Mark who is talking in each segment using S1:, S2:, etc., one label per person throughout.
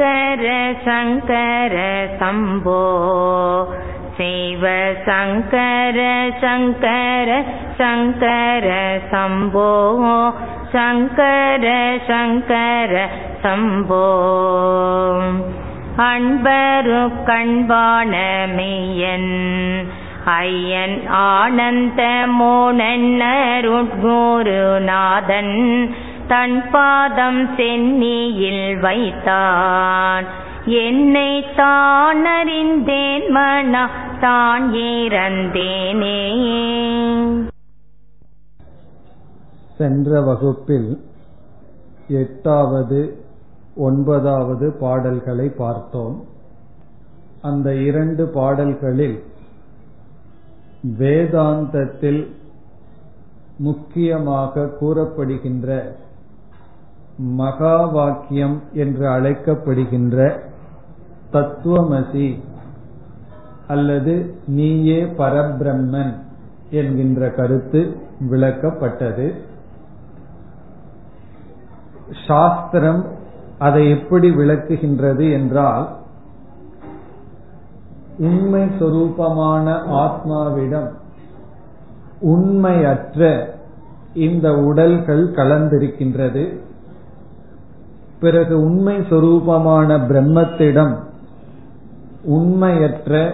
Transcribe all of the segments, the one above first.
S1: சங்கர சங்கர சம்போ. செய்வ சங்கர சங்கர சங்கர சம்போ. சங்கர சங்கர சம்போ. அன்பரு கண்பான மெய்யன் ஐயன் ஆனந்த மோனன் மோனன்னருட்குருநாதன் தன் பாதம் சென்னியில் வைத்தான். என்னை தான் அறிந்தேன் மனா தான் இறந்தேனே
S2: சென்ற வகுப்பில் எட்டாவது ஒன்பதாவது பாடல்களை பார்த்தோம். அந்த இரண்டு பாடல்களில் வேதாந்தத்தில் முக்கியமாக கூறப்படுகின்ற மகா வாக்கியம் என்று அழைக்கப்படுகின்ற தத்துவமசி அல்லது நீயே பரபிரம்மன் என்கின்ற கருத்து விளக்கப்பட்டது. சாஸ்திரம் அதை எப்படி விளக்குகின்றது என்றால் உண்மை சொரூபமான ஆத்மாவிடம் உண்மையற்ற இந்த உடல்கள் கலந்திருக்கின்றது. பிறகு உண்மை சொரூபமான பிரம்மத்திடம் உண்மையற்ற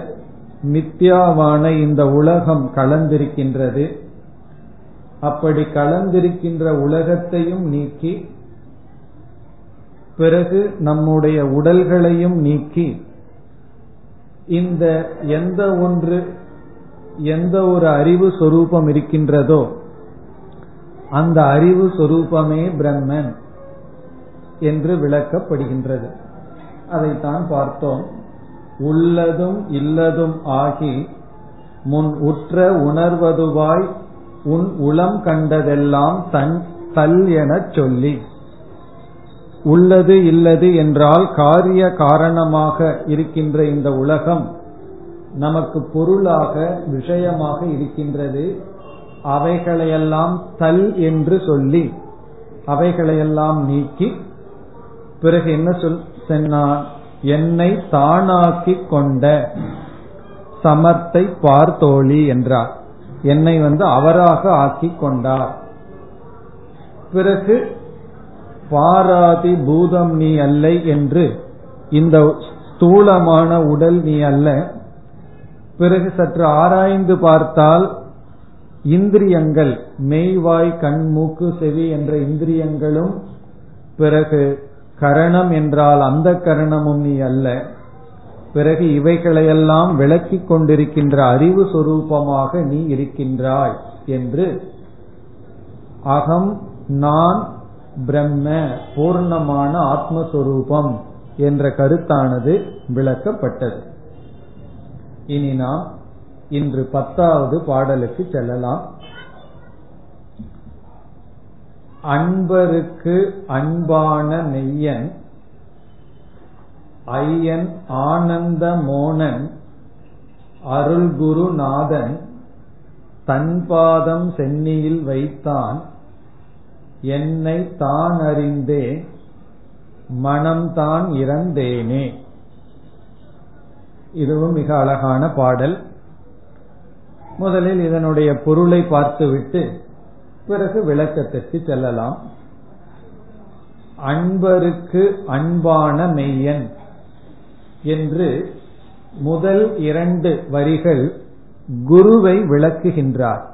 S2: மித்யாவான இந்த உலகம் கலந்திருக்கின்றது. அப்படி கலந்திருக்கின்ற உலகத்தையும் நீக்கி பிறகு நம்முடைய உடல்களையும் நீக்கி இந்த எந்த ஒன்று எந்த ஒரு அறிவு சொரூபம் இருக்கின்றதோ அந்த அறிவு சொரூபமே பிரம்மன். என்று விளக்கப்படுகின்றது. அதைத்தான் பார்த்தோம். உள்ளதும் இல்லதும் ஆகி முன் உற்ற உணர்வதுவாய் உன் உளம் கண்டதெல்லாம் தன் தல் எனச் சொல்லி. உள்ளது இல்லது என்றால் காரிய காரணமாக இருக்கின்ற இந்த உலகம் நமக்கு பொருளாக விஷயமாக இருக்கின்றது. அவைகளையெல்லாம் தல் என்று சொல்லி அவைகளையெல்லாம் நீக்கி பிறகு என்ன சொல் சொன்னான்? என்னை தானாக்கி கொண்ட சமர்த்தை பார்த்தோழி என்றார். என்னை வந்து அவராக ஆக்கி கொண்டார். பிறகு பாராதி பூதம் நீ அல்ல என்று இந்த ஸ்தூலமான உடல் நீ அல்ல. பிறகு சற்று ஆராய்ந்து பார்த்தால் இந்திரியங்கள் மெய்வாய் கண் மூக்கு செவி என்ற இந்திரியங்களும் பிறகு கரணம் என்றால் அந்த கரணமும் நீ அல்ல. பிறகு இவைகளையெல்லாம் விளக்கிக் கொண்டிருக்கின்ற அறிவு சொரூபமாக நீ இருக்கின்றாய் என்று அகம் நான் பிரம்ம பூர்ணமான ஆத்மஸ்வரூபம் என்ற கருத்தானது விளக்கப்பட்டது. இனி நாம் இன்று பத்தாவது பாடலுக்கு செல்லலாம். அன்பருக்கு அன்பான மெய்யன் ஐயன் ஆனந்த மோனன் அருள்குருநாதன் தன்பாதம் சென்னியில் வைத்தான் என்னை தான் அறிந்தே மனம்தான் இறந்தேனே. இதுவும் மிக அழகான பாடல். முதலில் இதனுடைய பொருளை பார்த்துவிட்டு பிறகு விளக்கத்திற்கு செல்லலாம். அன்பருக்கு அன்பான மெய்யன் என்று முதல் இரண்டு வரிகள் குருவை விளக்குகின்றார்.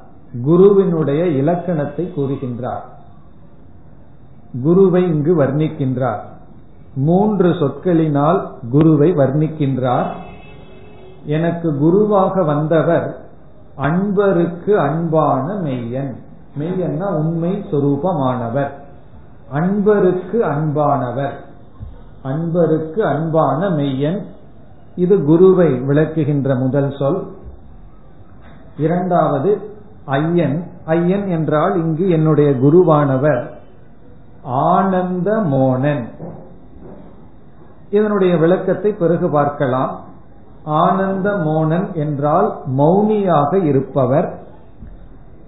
S2: குருவினுடைய இலக்கணத்தை கூறுகின்றார். குருவை இங்கு வர்ணிக்கின்றார். மூன்று சொற்களினால் குருவை வர்ணிக்கின்றார். எனக்கு குருவாக வந்தவர் அன்பருக்கு அன்பான மெய்யன். மெய்யன்னா உண்மை சொரூபமானவர். அன்பருக்கு அன்பானவர். அன்பருக்கு அன்பான மெய்யன். இது குருவை விளக்குகின்ற முதல் சொல். இரண்டாவது ஐயன். ஐயன் என்றால் இங்கு என்னுடைய குருவானவர். ஆனந்த மோனன். இதனுடைய விளக்கத்தை பிறகு பார்க்கலாம். ஆனந்த மோனன் என்றால் மௌனியாக இருப்பவர்.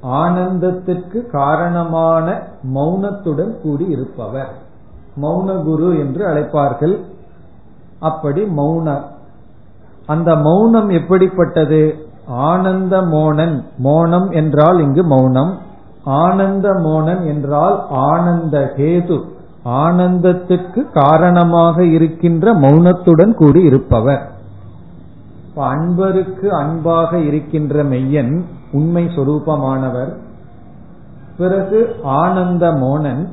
S2: ஆனந்தத்திற்கு காரணமான மௌனத்துடன் கூடி இருப்பவர். மௌன குரு என்று அழைப்பார்கள். அப்படி மௌனம் அந்த மௌனம் எப்படிப்பட்டது? ஆனந்த மோனன் மோனம் என்றால் இங்கு மௌனம். ஆனந்த மோனன் என்றால் ஆனந்த கேது ஆனந்தத்துக்கு காரணமாக இருக்கின்ற மௌனத்துடன் கூடி இருப்பவர். அன்பருக்கு அன்பாக இருக்கின்ற மெய்யன் உண்மை சொரூபமானவர். பிறகு ஆனந்த மோனன்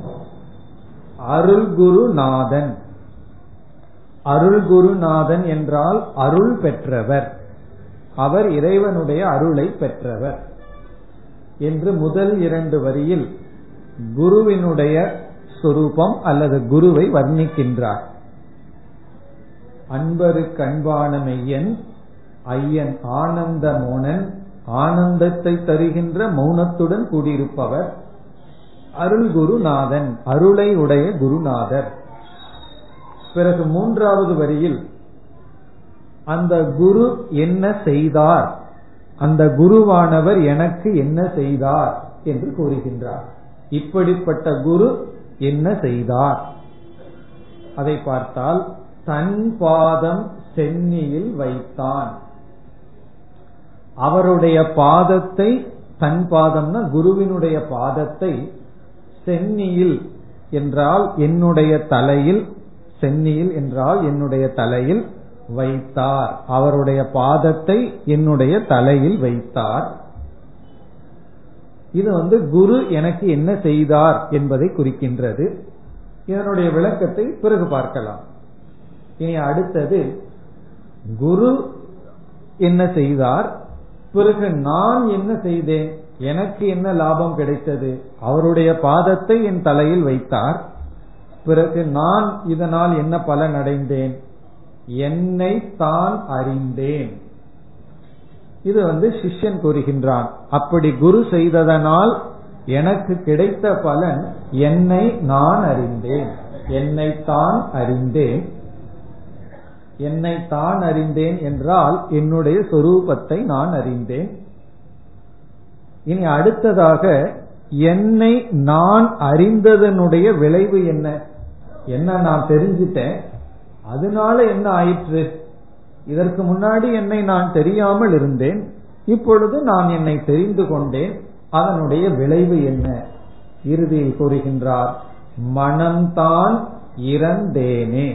S2: அருள்குருநாதன். அருள்குருநாதன் என்றால் அருள் பெற்றவர். அவர் இறைவனுடைய அருளை பெற்றவர். என்று முதல் இரண்டு வரியில் குருவினுடைய சொரூபம் அல்லது குருவை வர்ணிக்கின்றார். அன்பருக்கு அன்பான மெய்யன் ஐயன் ஆனந்த மோனன் ஆனந்தத்தை தருகின்ற மௌனத்துடன் கூடியிருப்பவர் அருள் குருநாதன் அருளை உடைய குருநாதர். பிறகு மூன்றாவது வரியில் அந்த குரு என்ன செய்தார்? அந்த குருவானவர் எனக்கு என்ன செய்தார்? என்று கூறுகின்றார். இப்படிப்பட்ட குரு என்ன செய்தார்? அதை பார்த்தால் தன் பாதம் சென்னியில் வைத்தான். அவருடைய பாதத்தை தன் பாதம்னா குருவினுடைய பாதத்தை சென்னியில் என்றால் என்னுடைய தலையில் சென்னியில் என்றால் என்னுடைய தலையில் வைத்தார். அவருடைய பாதத்தை என்னுடைய தலையில் வைத்தார். இது வந்து குரு எனக்கு என்ன செய்தார் என்பதை குறிக்கின்றது. இதனுடைய விளக்கத்தை பிறகு பார்க்கலாம். இனி அடுத்தது குரு என்ன செய்தார்? பிறகு நான் என்ன செய்தேன்? எனக்கு என்ன லாபம் கிடைத்தது? அவருடைய பாதத்தை என் தலையில் வைத்தார். பிறகு நான் இதனால் என்ன பலன் அடைந்தேன்? என்னை தான் அறிந்தேன். இது வந்து சிஷ்யன் கூறுகின்றான். அப்படி குரு செய்ததனால் எனக்கு கிடைத்த பலன் என்னை நான் அறிந்தேன். என்னை தான் அறிந்தேன். என்னை தான் அறிந்தேன் என்றால் என்னுடைய சொரூபத்தை நான் அறிந்தேன். இனி அடுத்ததாக என்னை நான் அறிந்ததனுடைய விளைவு என்ன? என்ன நான் தெரிஞ்சிட்டேன். அதனால என்ன ஆயிற்று? இதற்கு முன்னாடி என்னை நான் தெரியாமல் இருந்தேன். இப்பொழுது நான் என்னை தெரிந்து கொண்டேன். அதனுடைய விளைவு என்ன? இறுதியில் கூறுகின்றார் மனம்தான் இறந்தேனே.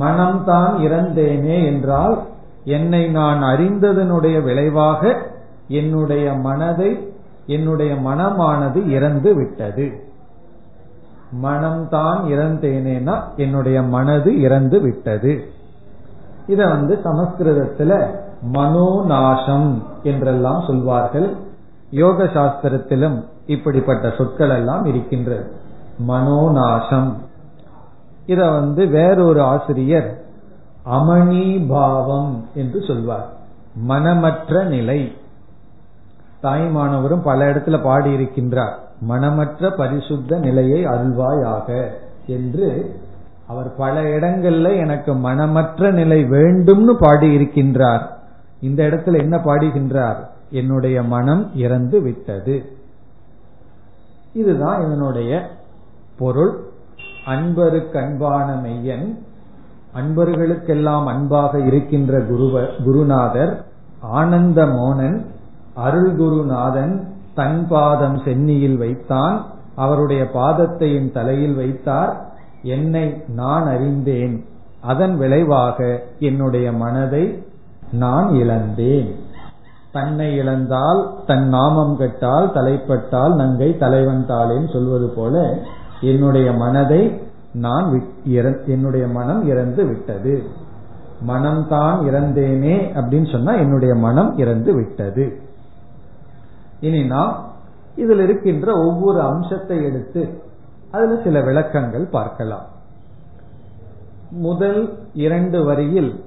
S2: மனம்தான் இறந்தேனே என்றால் என்னை நான் அறிந்ததனுடைய விளைவாக என்னுடைய மனதை என்னுடைய மனமானது இறந்து விட்டது. மனம்தான் இறந்தேனேனா என்னுடைய மனது இறந்து விட்டது. இத வந்து சமஸ்கிருதத்துல மனோநாசம் என்றெல்லாம் சொல்வார்கள். யோக சாஸ்திரத்திலும் இப்படிப்பட்ட சொற்கள் எல்லாம் இருக்கின்றது. மனோநாசம். இத வந்து வேறொரு ஆசிரியர் அமணிபாவம் என்று சொல்வார். மனமற்ற நிலை. தாய்மானவரும் பல இடத்துல பாடியிருக்கின்றார். மனமற்ற பரிசுத்த நிலையை அருள்வாயாக என்று அவர் பல இடங்கள்ல எனக்கு மனமற்ற நிலை வேண்டும்னு பாடியிருக்கின்றார். இந்த இடத்துல என்ன பாடுகின்றார்? என்னுடைய மனம் இறந்து விட்டது இதுதான் இதனுடைய பொருள். அன்பருக்கு அன்பான மெய்யன் அன்பர்களுக்கெல்லாம் அன்பாக இருக்கின்ற குருவ குருநாதர் ஆனந்த மோனன் அருள் குருநாதன் தன் பாதம் சென்னியில் வைத்தான் அவருடைய பாதத்தை என் தலையில் வைத்தார் என்னை நான் அறிந்தேன் அதன் விளைவாக என்னுடைய மனதை நான் இழந்தேன். தன்னை இழந்தால் தன் நாமம் கெட்டால் தலைப்பட்டால் நங்கை தலைவன் தாளேன்னு சொல்வது போல என்னுடைய மனதை நான் என்னுடைய மனம் இறந்து விட்டது. மனம்தான் இறந்தேனே அப்படின்னு சொன்னா என்னுடைய மனம் இறந்து விட்டது. இனி நாம் இதில் இருக்கின்ற ஒவ்வொரு அம்சத்தை எடுத்து அதுல சில விளக்கங்கள் பார்க்கலாம். முதல் இரண்டு வரியில்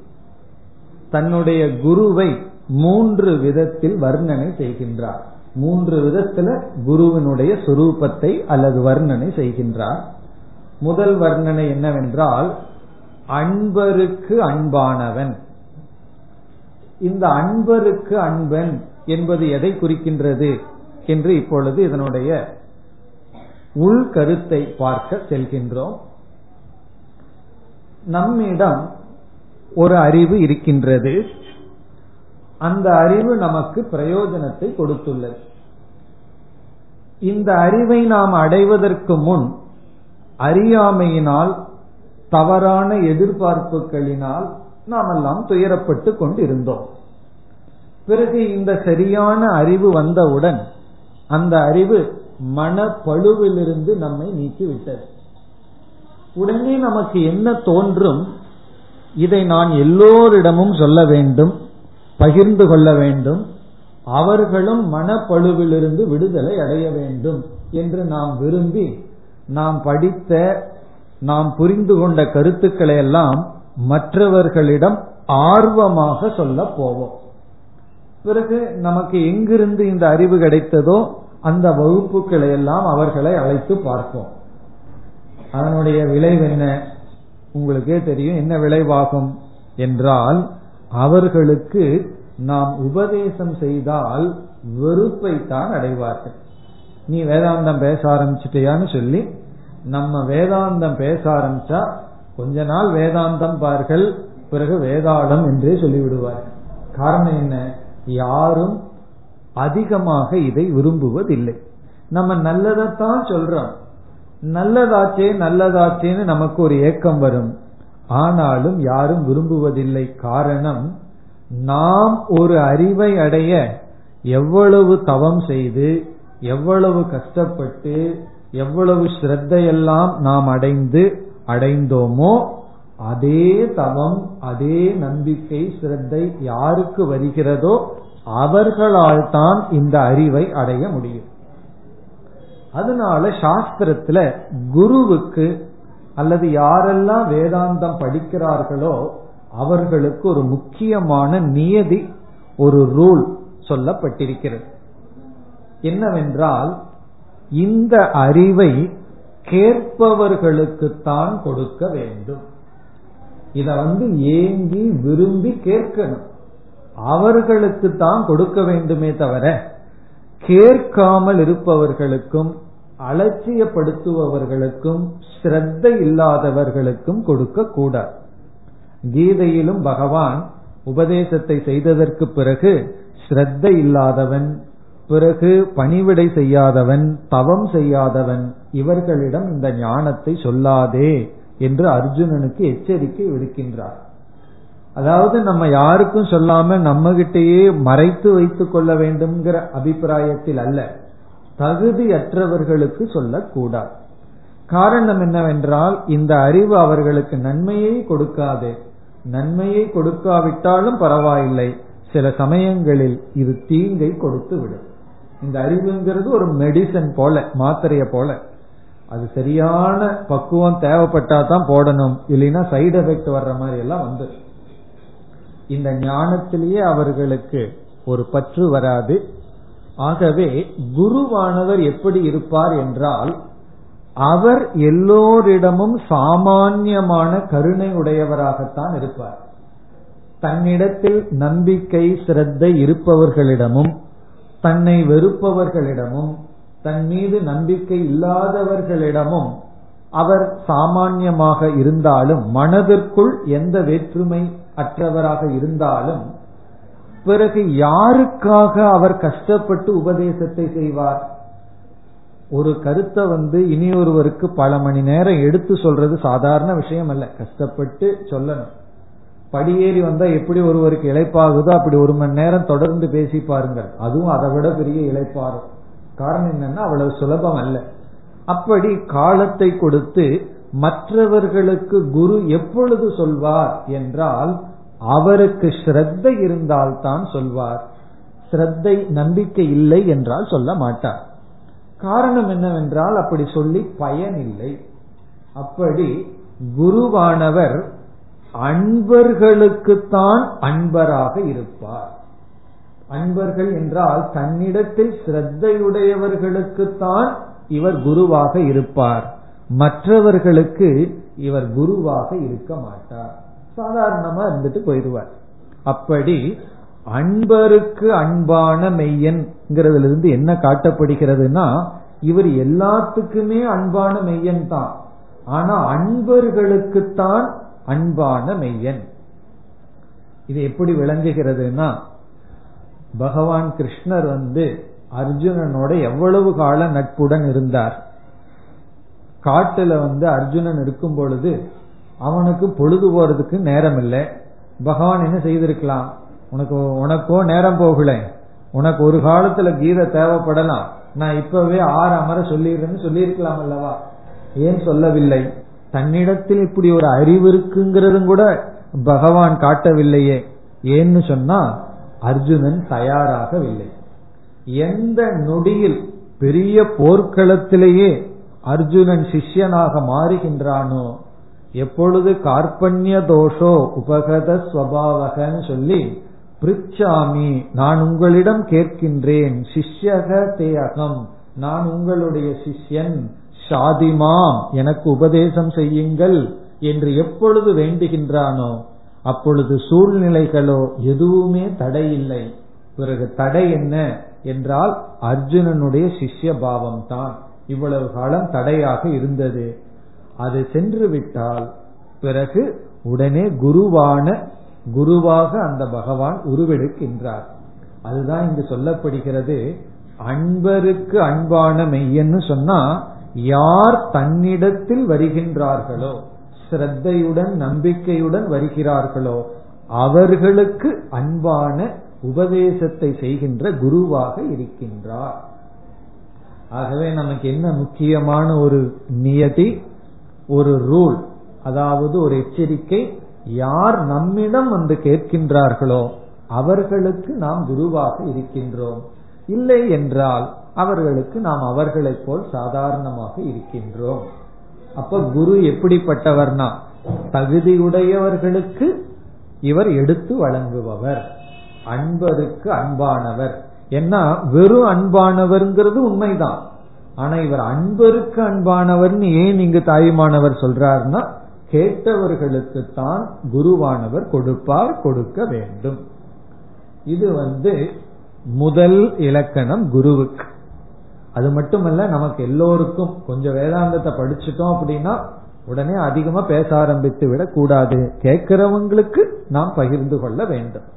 S2: தன்னுடைய குருவை மூன்று விதத்தில் வர்ணனை செய்கின்றார். மூன்று விதத்துல குருவினுடைய சுரூபத்தை அல்லது வர்ணனை செய்கின்றார். முதல் வர்ணனை என்னவென்றால் அன்பருக்கு அன்பானவன். இந்த அன்பருக்கு அன்பன் என்பது எதை குறிக்கின்றது என்று இப்பொழுது இதனுடைய உள்கருத்தை பார்க்க செல்கின்றோம். நம்மிடம் ஒரு அறிவு இருக்கின்றது. அந்த அறிவு நமக்கு பிரயோஜனத்தை கொடுத்துள்ளது. இந்த அறிவை நாம் அடைவதற்கு முன் அறியாமையினால் தவறான எதிர்பார்ப்புகளினால் நாம் எல்லாம் துயரப்பட்டு கொண்டிருந்தோம். பிறகு இந்த சரியான அறிவு வந்தவுடன் அந்த அறிவு மனப்பழுவிலிருந்து நம்மை நீக்கிவிட்டது. உடனே நமக்கு என்ன தோன்றும்? இதை நான் எல்லோரிடமும் சொல்ல வேண்டும். பகிர்ந்து கொள்ள வேண்டும். அவர்களும் மனப்பழுவிலிருந்து விடுதலை அடைய வேண்டும் என்று நாம் விரும்பி நாம் படித்த நாம் புரிந்து கொண்ட கருத்துக்களை எல்லாம் மற்றவர்களிடம் ஆர்வமாக சொல்ல போவோம். பிறகு நமக்கு எங்கிருந்து இந்த அறிவு கிடைத்ததோ அந்த வகுப்புகளை எல்லாம் அவர்களை அழைத்து பார்ப்போம். அதனுடைய விளைவு என்ன? உங்களுக்கே தெரியும். என்ன விளைவாகும்? என்றால் அவர்களுக்கு நாம் உபதேசம் செய்தால் வெறுப்பை தான் அடைவார்கள். நீ வேதாந்தம் பேச ஆரம்பிச்சிட்டியான்னு சொல்லி நம்ம வேதாந்தம் பேச ஆரம்பிச்சா கொஞ்ச நாள் வேதாந்தம் பார்கள் பிறகு வேதாளம் என்றே சொல்லிவிடுவார்கள் காரணம் என்ன? யாரும் அதிகமாக இதை விரும்புவதில்லை. நம்ம நல்லதைத்தான் சொல்றோம். நல்லதாச்சே நல்லதாச்சேன்னு நமக்கு ஒரு ஏக்கம் வரும். ஆனாலும் யாரும் விரும்புவதில்லை. காரணம் நாம் ஒரு அறிவை அடைய எவ்வளவு தவம் செய்து எவ்வளவு கஷ்டப்பட்டு எவ்வளவு ஸ்ரத்தையெல்லாம் நாம் அடைந்து அடைந்தோமோ அதே தவம் அதே நம்பிக்கை சிரத்தை யாருக்கு வருகிறதோ அவர்களால் தான் இந்த அறிவை அடைய முடியும். அதனால சாஸ்திரத்துல குருவுக்கு அல்லது யாரெல்லாம் வேதாந்தம் படிக்கிறார்களோ அவர்களுக்கு ஒரு முக்கியமான நியதி ஒரு ரூல் சொல்லப்பட்டிருக்கிறது. என்னவென்றால் இந்த அறிவை கேட்பவர்களுக்குத்தான் கொடுக்க வேண்டும். இத வந்து ஏங்கி விரும்பி கேட்கணும். அவர்களுக்கு தான் கொடுக்க வேண்டுமே தவிர கேட்காமல் இருப்பவர்களுக்கும் அலட்சியப்படுத்துபவர்களுக்கும் ஸ்ரத்த இல்லாதவர்களுக்கும் கொடுக்க கூடாது கீதையிலும் பகவான் உபதேசத்தை செய்ததற்கு பிறகு ஸ்ரத்த இல்லாதவன் பிறகு பணிவிடை செய்யாதவன் தவம் செய்யாதவன் இவர்களிடம் இந்த ஞானத்தை சொல்லாதே என்று அர்ஜுனனுக்கு எச்சரிக்கை விடுக்கின்றார். அதாவது நம்ம யாருக்கும் சொல்லாம நம்ம கிட்டேயே மறைத்து வைத்துக் கொள்ள வேண்டும்ங்கிற அபிப்பிராயத்தில் அல்ல. தகுதியற்றவர்களுக்கு சொல்லக்கூடாது. காரணம் என்னவென்றால் இந்த அறிவு அவர்களுக்கு நன்மையை கொடுக்காது. நன்மையை கொடுக்காவிட்டாலும் பரவாயில்லை. சில சமயங்களில் இது தீங்கை கொடுத்து விடும் இந்த அறிவுங்கிறது ஒரு மெடிசன் போல மாத்திரைய போல. அது சரியான பக்குவம் தேவைப்பட்டா தான் போடணும். இல்லைன்னா சைடு எஃபெக்ட் வர்ற மாதிரி எல்லாம் வந்து இந்த ஞானத்திலேயே அவர்களுக்கு ஒரு பற்று வராது. ஆகவே குருவானவர் எப்படி இருப்பார் என்றால் அவர் எல்லோரிடமும் சாமான்யமான கருணை உடையவராகத்தான் இருப்பார். தன்னிடத்தில் நம்பிக்கை சிரத்தை இருப்பவர்களிடமும் தன்னை வெறுப்பவர்களிடமும் தன் மீது நம்பிக்கை இல்லாதவர்களிடமும் அவர் சாமான்யமாக இருந்தாலும் மனதிற்குள் எந்த வேற்றுமை அற்றவராக இருந்தாலும் பிறகு யாருக்காக அவர் கஷ்டப்பட்டு உபதேசத்தை செய்வார்? ஒரு கருத்தை வந்து இனியொருவருக்கு பல மணி நேரம் எடுத்து சொல்றது சாதாரண விஷயம் அல்ல. கஷ்டப்பட்டு சொல்லணும். படியேறி வந்தா எப்படி ஒருவருக்கு இழைப்பாகுதோ அப்படி ஒரு மணி நேரம் தொடர்ந்து பேசி பாருங்கள். அதுவும் அதை விட பெரிய இழைப்பாகும். காரணம் என்னன்னா அவ்வளவு சுலபம் அல்ல. அப்படி காலத்தை கொடுத்து மற்றவர்களுக்கு குரு எப்பொழுது சொல்வார் என்றால் அவருக்கு ஸ்ரத்தை இருந்தால்தான் சொல்வார். ஸ்ரத்தை நம்பிக்கை இல்லை என்றால் சொல்ல மாட்டார். காரணம் என்னவென்றால் அப்படி சொல்லி பயன் இல்லை. அப்படி குருவானவர் அன்பர்களுக்குத்தான் அன்பராக இருப்பார். அன்பர்கள் என்றால் தன்னிடத்தில் ஸ்ரத்தையுடையவர்களுக்குத்தான் இவர் குருவாக இருப்பார். மற்றவர்களுக்கு இவர் குருவாக இருக்க மாட்டார். சாதாரணமா இருந்துட்டு போயிடுவார். அப்படி அன்பருக்கு அன்பான மெய்யன்கிறதுல இருந்து என்ன காட்டப்படுகிறதுனா இவர் எல்லாத்துக்குமே அன்பான மெய்யன் தான். ஆனா அன்பர்களுக்குத்தான் அன்பான மெய்யன். இது எப்படி விளங்குகிறதுனா பகவான் கிருஷ்ணர் வந்து அர்ஜுனனோட எவ்வளவு கால நட்புடன் இருந்தார். காட்டுல வந்து அர்ஜுனன் இருக்கும் பொழுது அவனுக்கு பொழுது போறதுக்கு நேரம் இல்லை பகவான் என்ன செய்திருக்கலாம்? உனக்கு உனக்கோ நேரம் போகல. உனக்கு ஒரு காலத்துல கீதை தேவைப்படலாம். நான் இப்பவே ஆறு அமர சொல்லிடுறேன்னு சொல்லியிருக்கலாம் அல்லவா? ஏன் சொல்லவில்லை? தன்னிடத்தில் இப்படி ஒரு அறிவு இருக்குங்கிறதும் கூட பகவான் காட்டவில்லையே. ஏன்னு சொன்னா அர்ஜுனன் தயாராகவில்லை. எந்த நொடியில் பெரிய போர்க்களத்திலேயே அர்ஜுனன் சிஷ்யனாக மாறுகின்றானோ எப்பொழுது கார்பண்ய தோஷோ உபகத ஸ்வபாவகன்னு சொல்லி பிரிச்சாமி நான் உங்களிடம் கேட்கின்றேன். சிஷ்யக தே அகம். நான் உங்களுடைய சிஷ்யன். சாதிமாம் எனக்கு உபதேசம் செய்யுங்கள். என்று எப்பொழுது வேண்டுகின்றானோ அப்பொழுது சூழ்நிலைகளோ எதுவுமே தடை இல்லை பிறகு தடை என்ன என்றால் அர்ஜுனனுடைய சிஷ்ய பாவம் தான் இவ்வளவு காலம் தடையாக இருந்தது. அது சென்று விட்டால் பிறகு உடனே குருவான குருவாக அந்த பகவான் உருவெடுக்கின்றார். அதுதான் இங்கு சொல்லப்படுகிறது அன்பருக்கு அன்பான மெய்யன்னு சொன்னா யார் தன்னிடத்தில் வருகின்றார்களோ ஸ்ரத்தையுடன் நம்பிக்கையுடன் வருகிறார்களோ அவர்களுக்கு அன்பான உபதேசத்தை செய்கின்ற குருவாக இருக்கின்றார். ஆகவே நமக்கு என்ன முக்கியமான ஒரு நியதி? ஒரு ரூல் அதாவது ஒரு எச்சரிக்கை யார் நம்மிடம் வந்து கேட்கின்றார்களோ அவர்களுக்கு நாம் குருவாக இருக்கின்றோம். இல்லை என்றால் அவர்களுக்கு நாம் அவர்களைப் போல் சாதாரணமாக இருக்கின்றோம். அப்ப குரு எப்படிப்பட்டவர்னா தகுதியுடையவர்களுக்கு இவர் எடுத்து வழங்குபவர். அன்பருக்கு அன்பானவர். ஏன்னா வெறும் அன்பானவர்ங்கிறது உண்மைதான். ஆனா இவர் அன்பருக்கு அன்பானவர்னு ஏன் இங்கு தாயுமானவர் சொல்றாருன்னா கேட்டவர்களுக்கு தான் குருவானவர் கொடுப்பார் கொடுக்க வேண்டும். இது வந்து முதல் இலக்கணம் குருவுக்கு. அது மட்டுமல்ல நமக்கு எல்லோருக்கும் கொஞ்சம் வேதாந்தத்தை படிச்சுட்டோம் அப்படின்னா உடனே அதிகமா பேச ஆரம்பித்து விடக்கூடாது கேட்கிறவங்களுக்கு நாம் பகிர்ந்து கொள்ள வேண்டும்.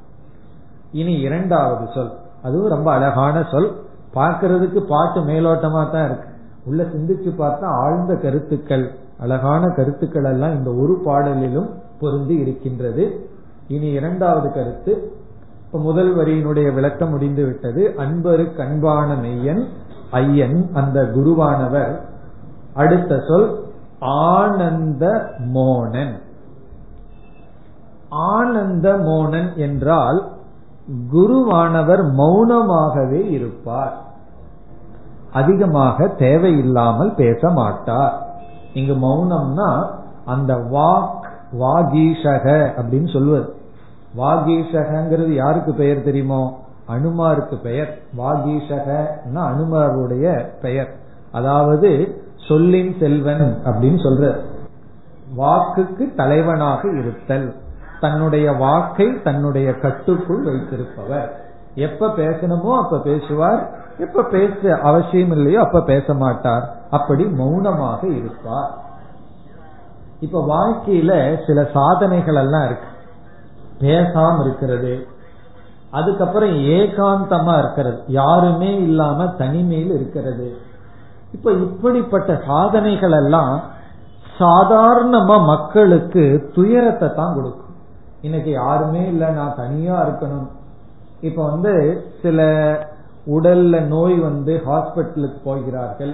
S2: இனி இரண்டாவது சொல். அதுவும் ரொம்ப அழகான சொல். பார்க்கறதுக்கு பாட்டு மேலோட்டமா தான் இருக்கு. உள்ள சிந்திச்சு பார்த்தா ஆழ்ந்த கருத்துக்கள் அழகான கருத்துக்கள் எல்லாம் இந்த ஒரு பாடலிலும் பொருந்தி இருக்கின்றது. இனி இரண்டாவது கருத்து இப்ப முதல் வரியினுடைய விளக்கம் முடிந்து விட்டது. அன்பரு கண்பான மெய்யன் ஐயன் அந்த குருவானவர். அடுத்த சொல் ஆனந்த மோனன். ஆனந்த மோனன் என்றால் குருவானவர் மௌனமாகவே இருப்பார். அதிகமாக தேவையில்லாமல் பேச மாட்டார். இங்கு மௌனம்னா அந்த வாக் வாகீஷக அப்படின்னு சொல்லுவது வாகீஷகங்கிறது யாருக்கு பெயர் தெரியுமோ? அனுமாருக்கு பெயர். வாகீஷகன்னா அனுமாருடைய பெயர். அதாவது சொல்லின் செல்வன் அப்படின்னு சொல்ற வாக்குக்கு தலைவனாக இருத்தல். தன்னுடைய வாக்கை தன்னுடைய கட்டுக்குள் வைத்திருப்பவர். எப்ப பேசணுமோ அப்ப பேசுவார். எப்ப பேச அவசியம் இல்லையோ அப்ப பேச மாட்டார். அப்படி மௌனமாக இருப்பார். இப்ப வாழ்க்கையில சில சாதனைகள் எல்லாம் இருக்கு. பேசாம இருக்கிறது. அதுக்கப்புறம் ஏகாந்தமா இருக்கிறது. யாருமே இல்லாம தனிமையில் இருக்கிறது. இப்ப இப்படிப்பட்ட சாதனைகள் எல்லாம் சாதாரணமா மக்களுக்கு துயரத்தை தான் கொடுக்கும். இன்னைக்கு யாருமே இல்ல நான் தனியா இருக்கணும். இப்ப வந்து சில உடல்ல நோய் வந்து ஹாஸ்பிட்டலுக்கு போகிறார்கள்.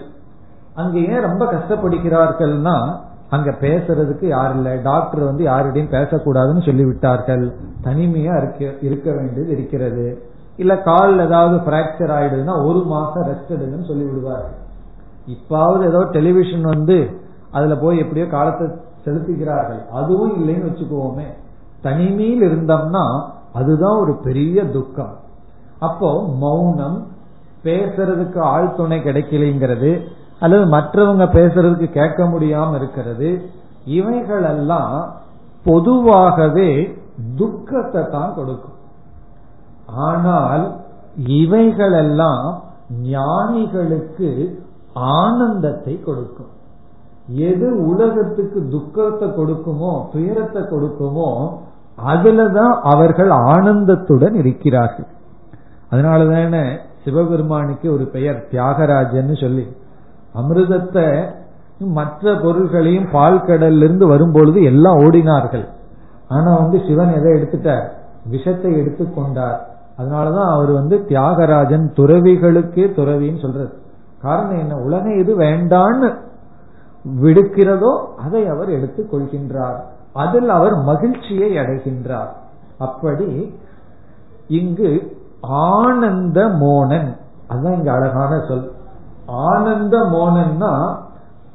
S2: அங்க ஏன் ரொம்ப கஷ்டப்படுகிறார்கள்னா அங்க பேசுறதுக்கு யார் இல்ல. டாக்டர் வந்து யாரிடையும் பேசக்கூடாதுன்னு சொல்லிவிட்டார்கள். தனிமையா இருக்க இருக்க வேண்டியது இருக்கிறது. இல்ல கால் ஏதாவது பிராக்சர் ஆயிடுதுன்னா ஒரு மாசம் ரெஸ்ட் எடுங்கன்னு சொல்லி விடுவார்கள் இப்பாவது ஏதோ டெலிவிஷன் வந்து அதுல போய் எப்படியோ காலத்தை செலுத்துகிறார்கள். அதுவும் இல்லைன்னு வச்சுக்குவோமே. தனிமையில் இருந்தோம்னா அதுதான் ஒரு பெரிய துக்கம். அப்போ மௌனம் பேசுறதுக்கு ஆள் துணை கிடைக்கலைங்கிறது அல்லது மற்றவங்க பேசுறதுக்கு கேட்க முடியாம இருக்கிறது இவைகளெல்லாம் பொதுவாகவே துக்கத்தை தான் கொடுக்கும். ஆனால் இவைகளெல்லாம் ஞானிகளுக்கு ஆனந்தத்தை கொடுக்கும். எது உலகத்துக்கு துக்கத்தை கொடுக்குமோ துயரத்தை கொடுக்குமோ அதுலதான் அவர்கள் ஆனந்தத்துடன் இருக்கிறார்கள். அதனாலதானே சிவபெருமானுக்கு ஒரு பெயர் தியாகராஜன்னு சொல்லி. அமிர்தத்தை மற்ற பொருள்களையும் பால் கடல்ல இருந்து வரும்பொழுது எல்லாம் ஓடினார்கள். ஆனா வந்து சிவன் எதை எடுத்துட்டார்? விஷத்தை எடுத்துக்கொண்டார் அதனாலதான் அவர் வந்து தியாகராஜன் துறவிகளுக்கே துறவின்னு சொல்றது. காரணம் என்ன? உலகம் எது வேண்டான்னு விடுக்கிறதோ அதை அவர் எடுத்துக் கொள்கின்றார். அதில் அவர் மகிழ்ச்சியை அடைகின்றார். அப்படி இங்கு ஆனந்த மோனன் அதுதான் இங்க அழகான சொல். ஆனந்த மோனன்னா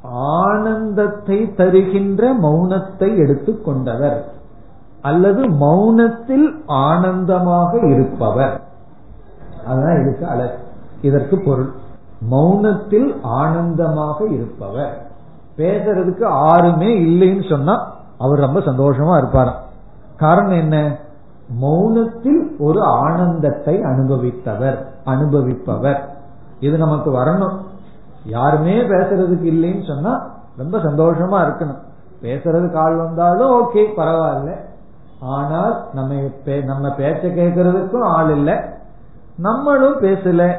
S2: ஆனந்தத்தை தருகின்ற மௌனத்தை எடுத்துக்கொண்டவர் அல்லது மௌனத்தில் ஆனந்தமாக இருப்பவர். அதுதான் இதுக்கு அழகு. இதற்கு பொருள். மௌனத்தில் ஆனந்தமாக இருப்பவர். பேசுறதுக்கு ஆறுமே இல்லைன்னு சொன்னா அவர் ரொம்ப சந்தோஷமா இருப்பாராம் காரணம் என்ன? மௌனத்தில் ஒரு ஆனந்தத்தை அனுபவித்தவர் அனுபவிப்பவர். இது நமக்கு வரணும். யாருமே பேசுறதுக்கு இல்லைன்னு சொன்னா ரொம்ப சந்தோஷமா இருக்கணும். பேசுறதுக்கு ஆள் வந்தாலும் ஓகே பரவாயில்ல. ஆனால் நம்ம நம்ம பேச்ச கேட்கறதுக்கும் ஆள் இல்லை. நம்மளும் பேசல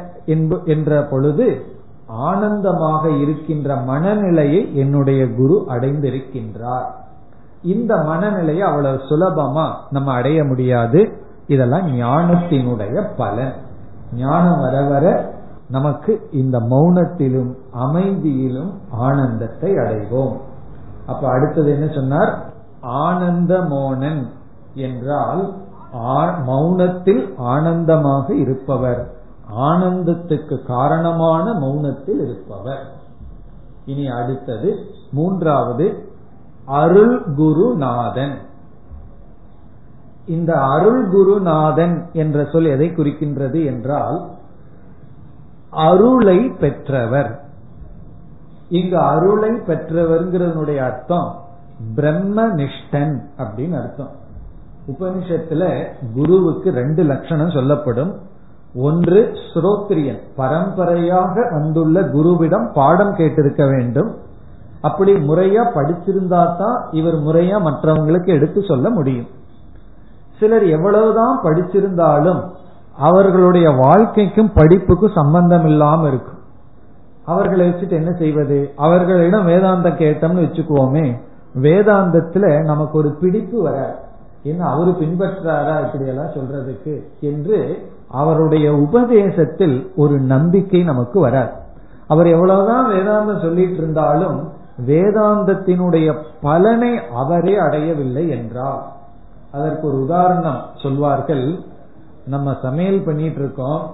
S2: என்ற பொழுது ஆனந்தமாக இருக்கின்ற மனநிலையை என்னுடைய குரு அடைந்திருக்கின்றார். இந்த மனநிலையை அவ்வளவு சுலபமா நம்ம அடைய முடியாது. இதெல்லாம் ஞானத்தினுடைய பலன். ஞானம் வர வர நமக்கு இந்த மௌனத்திலும் அமைதியிலும் ஆனந்தத்தை அடைவோம். அப்ப அடுத்தது என்ன சொன்னார்? ஆனந்த மோனன் என்றால் மௌனத்தில் ஆனந்தமாக இருப்பவர். ஆனந்தத்துக்கு காரணமான மௌனத்தில் இருப்பவர். இனி அடுத்தது மூன்றாவது அருள் குருநாதன். இந்த அருள் குருநாதன் என்ற சொல் எதை குறிக்கின்றது என்றால் அருளை பெற்றவர். இங்கு அருளை பெற்றவர்ங்கிறதனுடைய அர்த்தம் பிரம்மனிஷ்டன் அப்படின்னு அர்த்தம். உபனிஷத்துல குருவுக்கு ரெண்டு லட்சணம் சொல்லப்படும். ஒன்று ஸ்ரோத்ரியன். பரம்பரையாக வந்துள்ள குருவிடம் பாடம் கேட்டிருக்க வேண்டும். அப்படி முறையா படிச்சிருந்தா தான் இவர் முறையா மற்றவங்களுக்கு எடுத்து சொல்ல முடியும். சிலர் எவ்வளவுதான் படிச்சிருந்தாலும் அவர்களுடைய வாழ்க்கைக்கும் படிப்புக்கும் சம்பந்தம் இல்லாம இருக்கும். அவர்களை வச்சுட்டு என்ன செய்வது? அவர்களிடம் வேதாந்தம் கேட்டோம்னு வச்சுக்குவோமே. வேதாந்தத்துல நமக்கு ஒரு பிடிப்பு வர என்ன அவரு பின்பற்றாரா இப்படி எல்லாம் சொல்றதுக்கு? என்று அவருடைய உபதேசத்தில் ஒரு நம்பிக்கை நமக்கு வராது. அவர் எவ்வளவுதான் வேதாந்தம் சொல்லிட்டு இருந்தாலும் வேதாந்தத்தினுடைய பலனை அவரே அடையவில்லை என்றார். அதற்கு ஒரு உதாரணம் சொல்வார்கள். நம்ம சமையல் பண்ணிட்டு இருக்கோம்.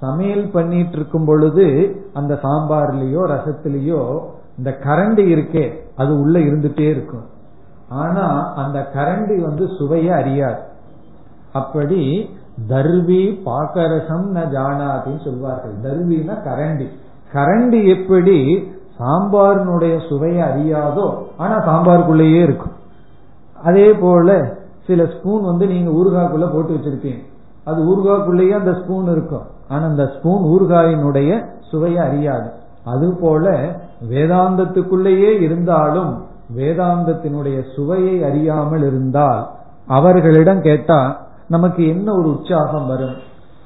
S2: சமையல் பண்ணிட்டு இருக்கும் பொழுது அந்த சாம்பார்லயோ ரசத்திலேயோ இந்த கரண்டி இருக்கே அது உள்ள இருந்துட்டே இருக்கும். ஆனா அந்த கரண்டி வந்து சுவைய அறியாது. அப்படி தர்வி பாக்கரசம் ந ஜானாதின்னு சொல்வார்கள். தர்வினா கரண்டி. கரண்டி எப்படி சாம்பாரினுடைய சுவையை அறியாதோ ஆனா சாம்பாருக்குள்ளேயே இருக்கும். அதே போல சில ஸ்பூன் வந்து நீங்க ஊறுகாய்க்குள்ள போட்டு வச்சிருப்பீங்க. அது ஊறுகாய்க்குள்ளேயே அந்த ஸ்பூன் இருக்கும். ஆனா அந்த ஸ்பூன் ஊறுகாயினுடைய சுவையை அறியாது. அது போல வேதாந்தத்துக்குள்ளேயே இருந்தாலும் வேதாந்தத்தினுடைய சுவையை அறியாமல் இருந்தால் அவர்களிடம் கேட்டா நமக்கு என்ன ஒரு உற்சாகம் வரும்?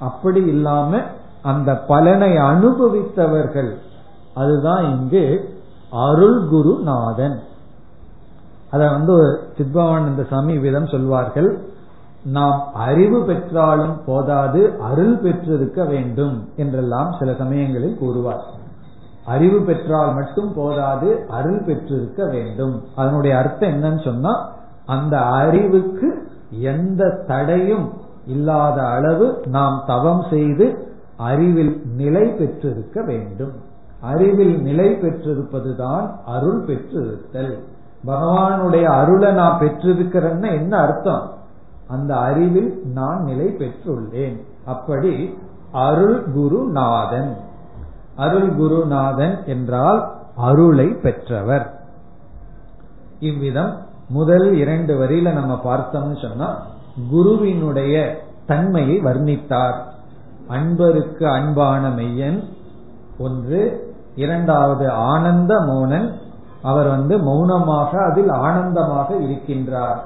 S2: அப்படி இல்லாம அந்த பலனை அனுபவித்தவர்கள். அதுதான் இங்கு அருள் குருநாதன் அத வந்து சித்பவானந்த சாமி விதம் சொல்வார்கள். நாம் அறிவு பெற்றாலும் போதாது அருள் பெற்றிருக்க வேண்டும் என்றெல்லாம் சில சமயங்களில் கூறுவார். அறிவு பெற்றால் மட்டும் போதாது அருள் பெற்றிருக்க வேண்டும். அதனுடைய அர்த்தம் என்னன்னு சொன்னா அந்த அறிவுக்கு எந்த தடையும் இல்லாத அளவு நாம் தவம் செய்து அறிவில் நிலை பெற்றிருக்க வேண்டும். அறிவில் நிலை பெற்றிருப்பதுதான் அருள் பெற்றிருத்தல். பகவானுடைய அருளை நான் பெற்றிருக்கிறேன்னு என்ன அர்த்தம்? அந்த அறிவில் நான் நிலை பெற்றுள்ளேன். அப்படி அருள் குருநாதன். அருள் குருநாதன் என்றால் அருளை பெற்றவர். இவ்விதம் முதல் இரண்டு வரியில நம்ம பார்த்தோம்னு சொன்னா குருவினுடைய தன்மையை வர்ணித்தார். அன்பருக்கு அன்பான மெய்யன் ஒன்று. இரண்டாவது ஆனந்த மௌனன் அவர் வந்து மௌனமாக அதில் ஆனந்தமாக இருக்கின்றார்.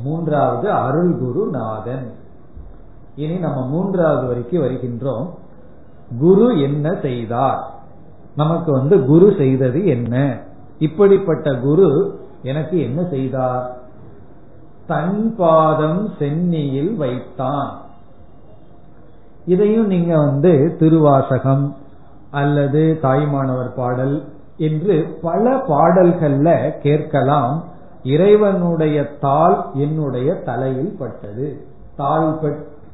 S2: மூன்றாவது அருள் குரு நாதன். இனி நம்ம மூன்றாவது வரைக்கும் வருகின்றோம். குரு என்ன செய்தார்? நமக்கு வந்து குரு செய்தது என்ன? இப்படிப்பட்ட குரு எனக்கு என்ன செய்தார்? தன் பாதம் சென்னியில் வைத்தான். இதையும் நீங்க வந்து திருவாசகம் அல்லது தாய்மானவர் பாடல் என்று பல பாடல்கள்ல கேட்கலாம். இறைவனுடைய தாள் என்னுடைய தலையில் பட்டது.